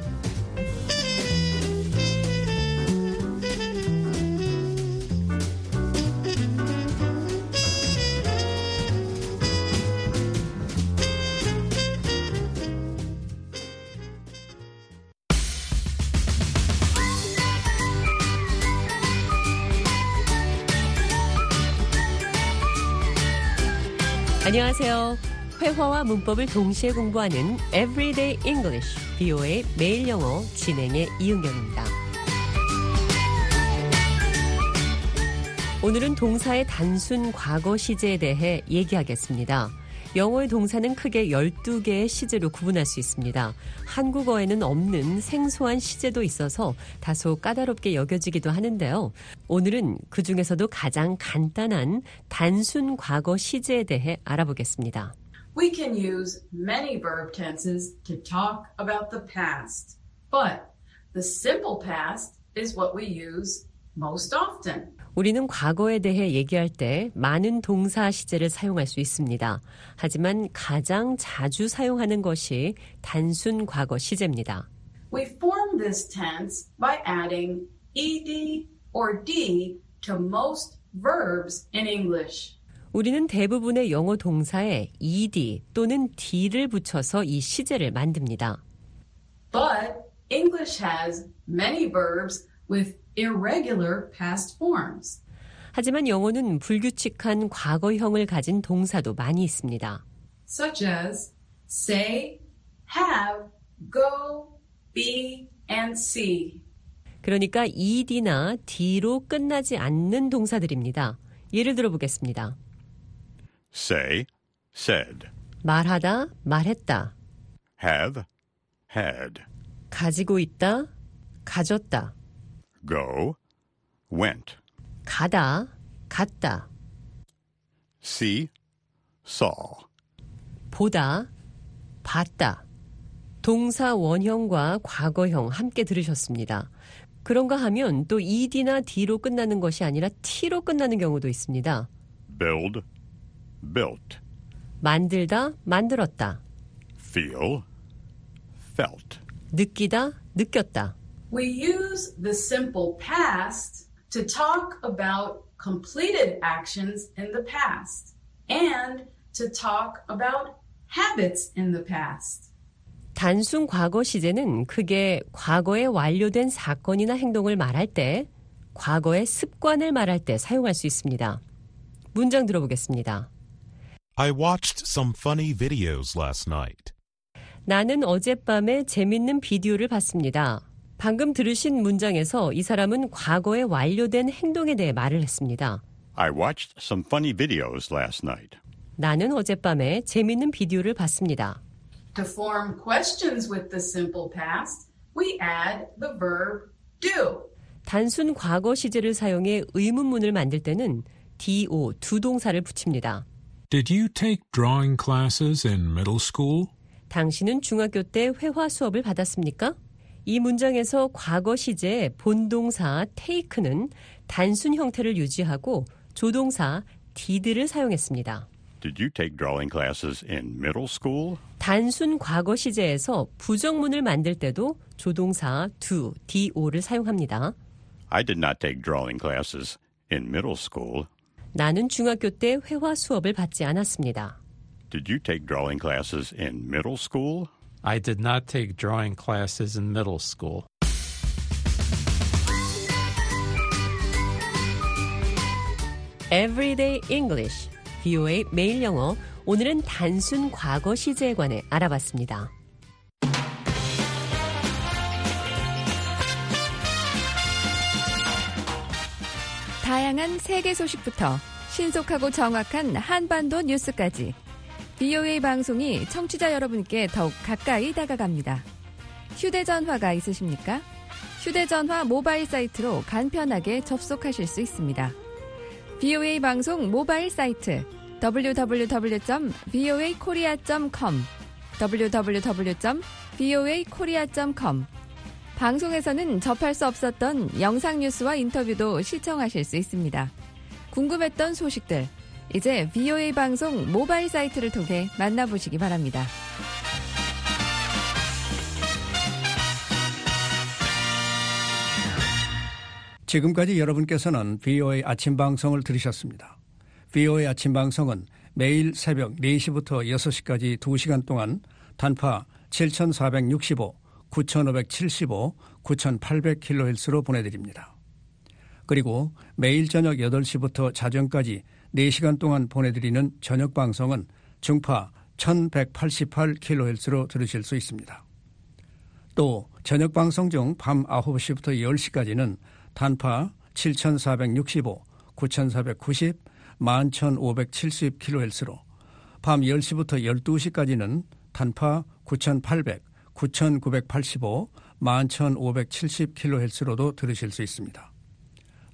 안녕하세요. 회화와 문법을 동시에 공부하는 Everyday English, BO의 매일 영어 진행의 이은경입니다. 오늘은 동사의 단순 과거 시제에 대해 얘기하겠습니다. 영어의 동사는 크게 12개의 시제로 구분할 수 있습니다. 한국어에는 없는 생소한 시제도 있어서 다소 까다롭게 여겨지기도 하는데요. 오늘은 그 중에서도 가장 간단한 단순 과거 시제에 대해 알아보겠습니다. We can use many verb tenses to talk about the past, but the simple past is what we use most often. 우리는 과거에 대해 얘기할 때 많은 동사 시제를 사용할 수 있습니다. 하지만 가장 자주 사용하는 것이 단순 과거 시제입니다. We form this tense by adding ed or d to most verbs in English. 우리는 대부분의 영어 동사에 ed 또는 d를 붙여서 이 시제를 만듭니다. But English has many verbs with irregular past forms. 하지만 영어는 불규칙한 과거형을 가진 동사도 많이 있습니다. Such as say, have, go, be, and see. 그러니까 ed나 d로 끝나지 않는 동사들입니다. 예를 들어 보겠습니다. say, said. 말하다, 말했다. have, had. 가지고 있다, 가졌다. Go, went. 가다, 갔다. see, saw. 보다, 봤다. 동사 원형과 과거형 함께 들으셨습니다. 그런가 하면 또 ed나 d로 끝나는 것이 아니라 t로 끝나는 경우도 있습니다. build, built. 만들다, 만들었다. feel, felt. 느끼다, 느꼈다. We use the simple past to talk about completed actions in the past and to talk about habits in the past. 단순 과거 시제는 크게 과거에 완료된 사건이나 행동을 말할 때, 과거의 습관을 말할 때 사용할 수 있습니다. 문장 들어보겠습니다. I watched some funny videos last night. 나는 어젯밤에 재밌는 비디오를 봤습니다. 방금 들으신 문장에서 이 사람은 과거에 완료된 행동에 대해 말을 했습니다. I watched some funny videos last night. 나는 어젯밤에 재밌는 비디오를 봤습니다. To form questions with the simple past, we add the verb do. 단순 과거 시제를 사용해 의문문을 만들 때는 do 두 동사를 붙입니다. Did you take drawing classes in middle school? 당신은 중학교 때 회화 수업을 받았습니까? 이 문장에서 과거 시제 본동사 take는 단순 형태를 유지하고 조동사 did를 사용했습니다. Did you take drawing classes in middle school? 단순 과거 시제에서 부정문을 만들 때도 조동사 do, do를 사용합니다. I did not take drawing classes in middle school. 나는 중학교 때 회화 수업을 받지 않았습니다. Did you take drawing classes in middle school? I did not take drawing classes in middle school. Everyday English, VOA 매일 영어. 오늘은 단순 과거 시제에 관해 알아봤습니다. 다양한 세계 소식부터 신속하고 정확한 한반도 뉴스까지 VOA 방송이 청취자 여러분께 더욱 가까이 다가갑니다. 휴대전화가 있으십니까? 휴대전화 모바일 사이트로 간편하게 접속하실 수 있습니다. VOA 방송 모바일 사이트 www.voakorea.com www.voakorea.com 방송에서는 접할 수 없었던 영상 뉴스와 인터뷰도 시청하실 수 있습니다. 궁금했던 소식들 이제 VOA 방송 모바일 사이트를 통해 만나보시기 바랍니다. 지금까지 여러분께서는 VOA 아침 방송을 들으셨습니다. VOA 아침 방송은 매일 새벽 4시부터 6시까지 2시간 동안 단파 7465, 9575, 9800kHz로 보내드립니다. 그리고 매일 저녁 8시부터 자정까지 4시간 동안 보내드리는 저녁 방송은 중파 1188kHz로 들으실 수 있습니다. 또 저녁 방송 중 밤 9시부터 10시까지는 단파 7465, 9490, 11570kHz로 밤 10시부터 12시까지는 단파 9800, 9985, 11570kHz로도 들으실 수 있습니다.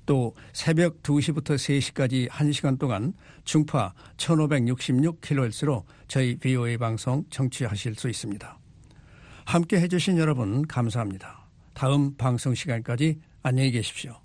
또 새벽 2시부터 3시까지 1시간 동안 중파 1566kHz로 저희 VOA 방송 청취하실 수 있습니다. 함께 해주신 여러분 감사합니다. 다음 방송 시간까지 안녕히 계십시오.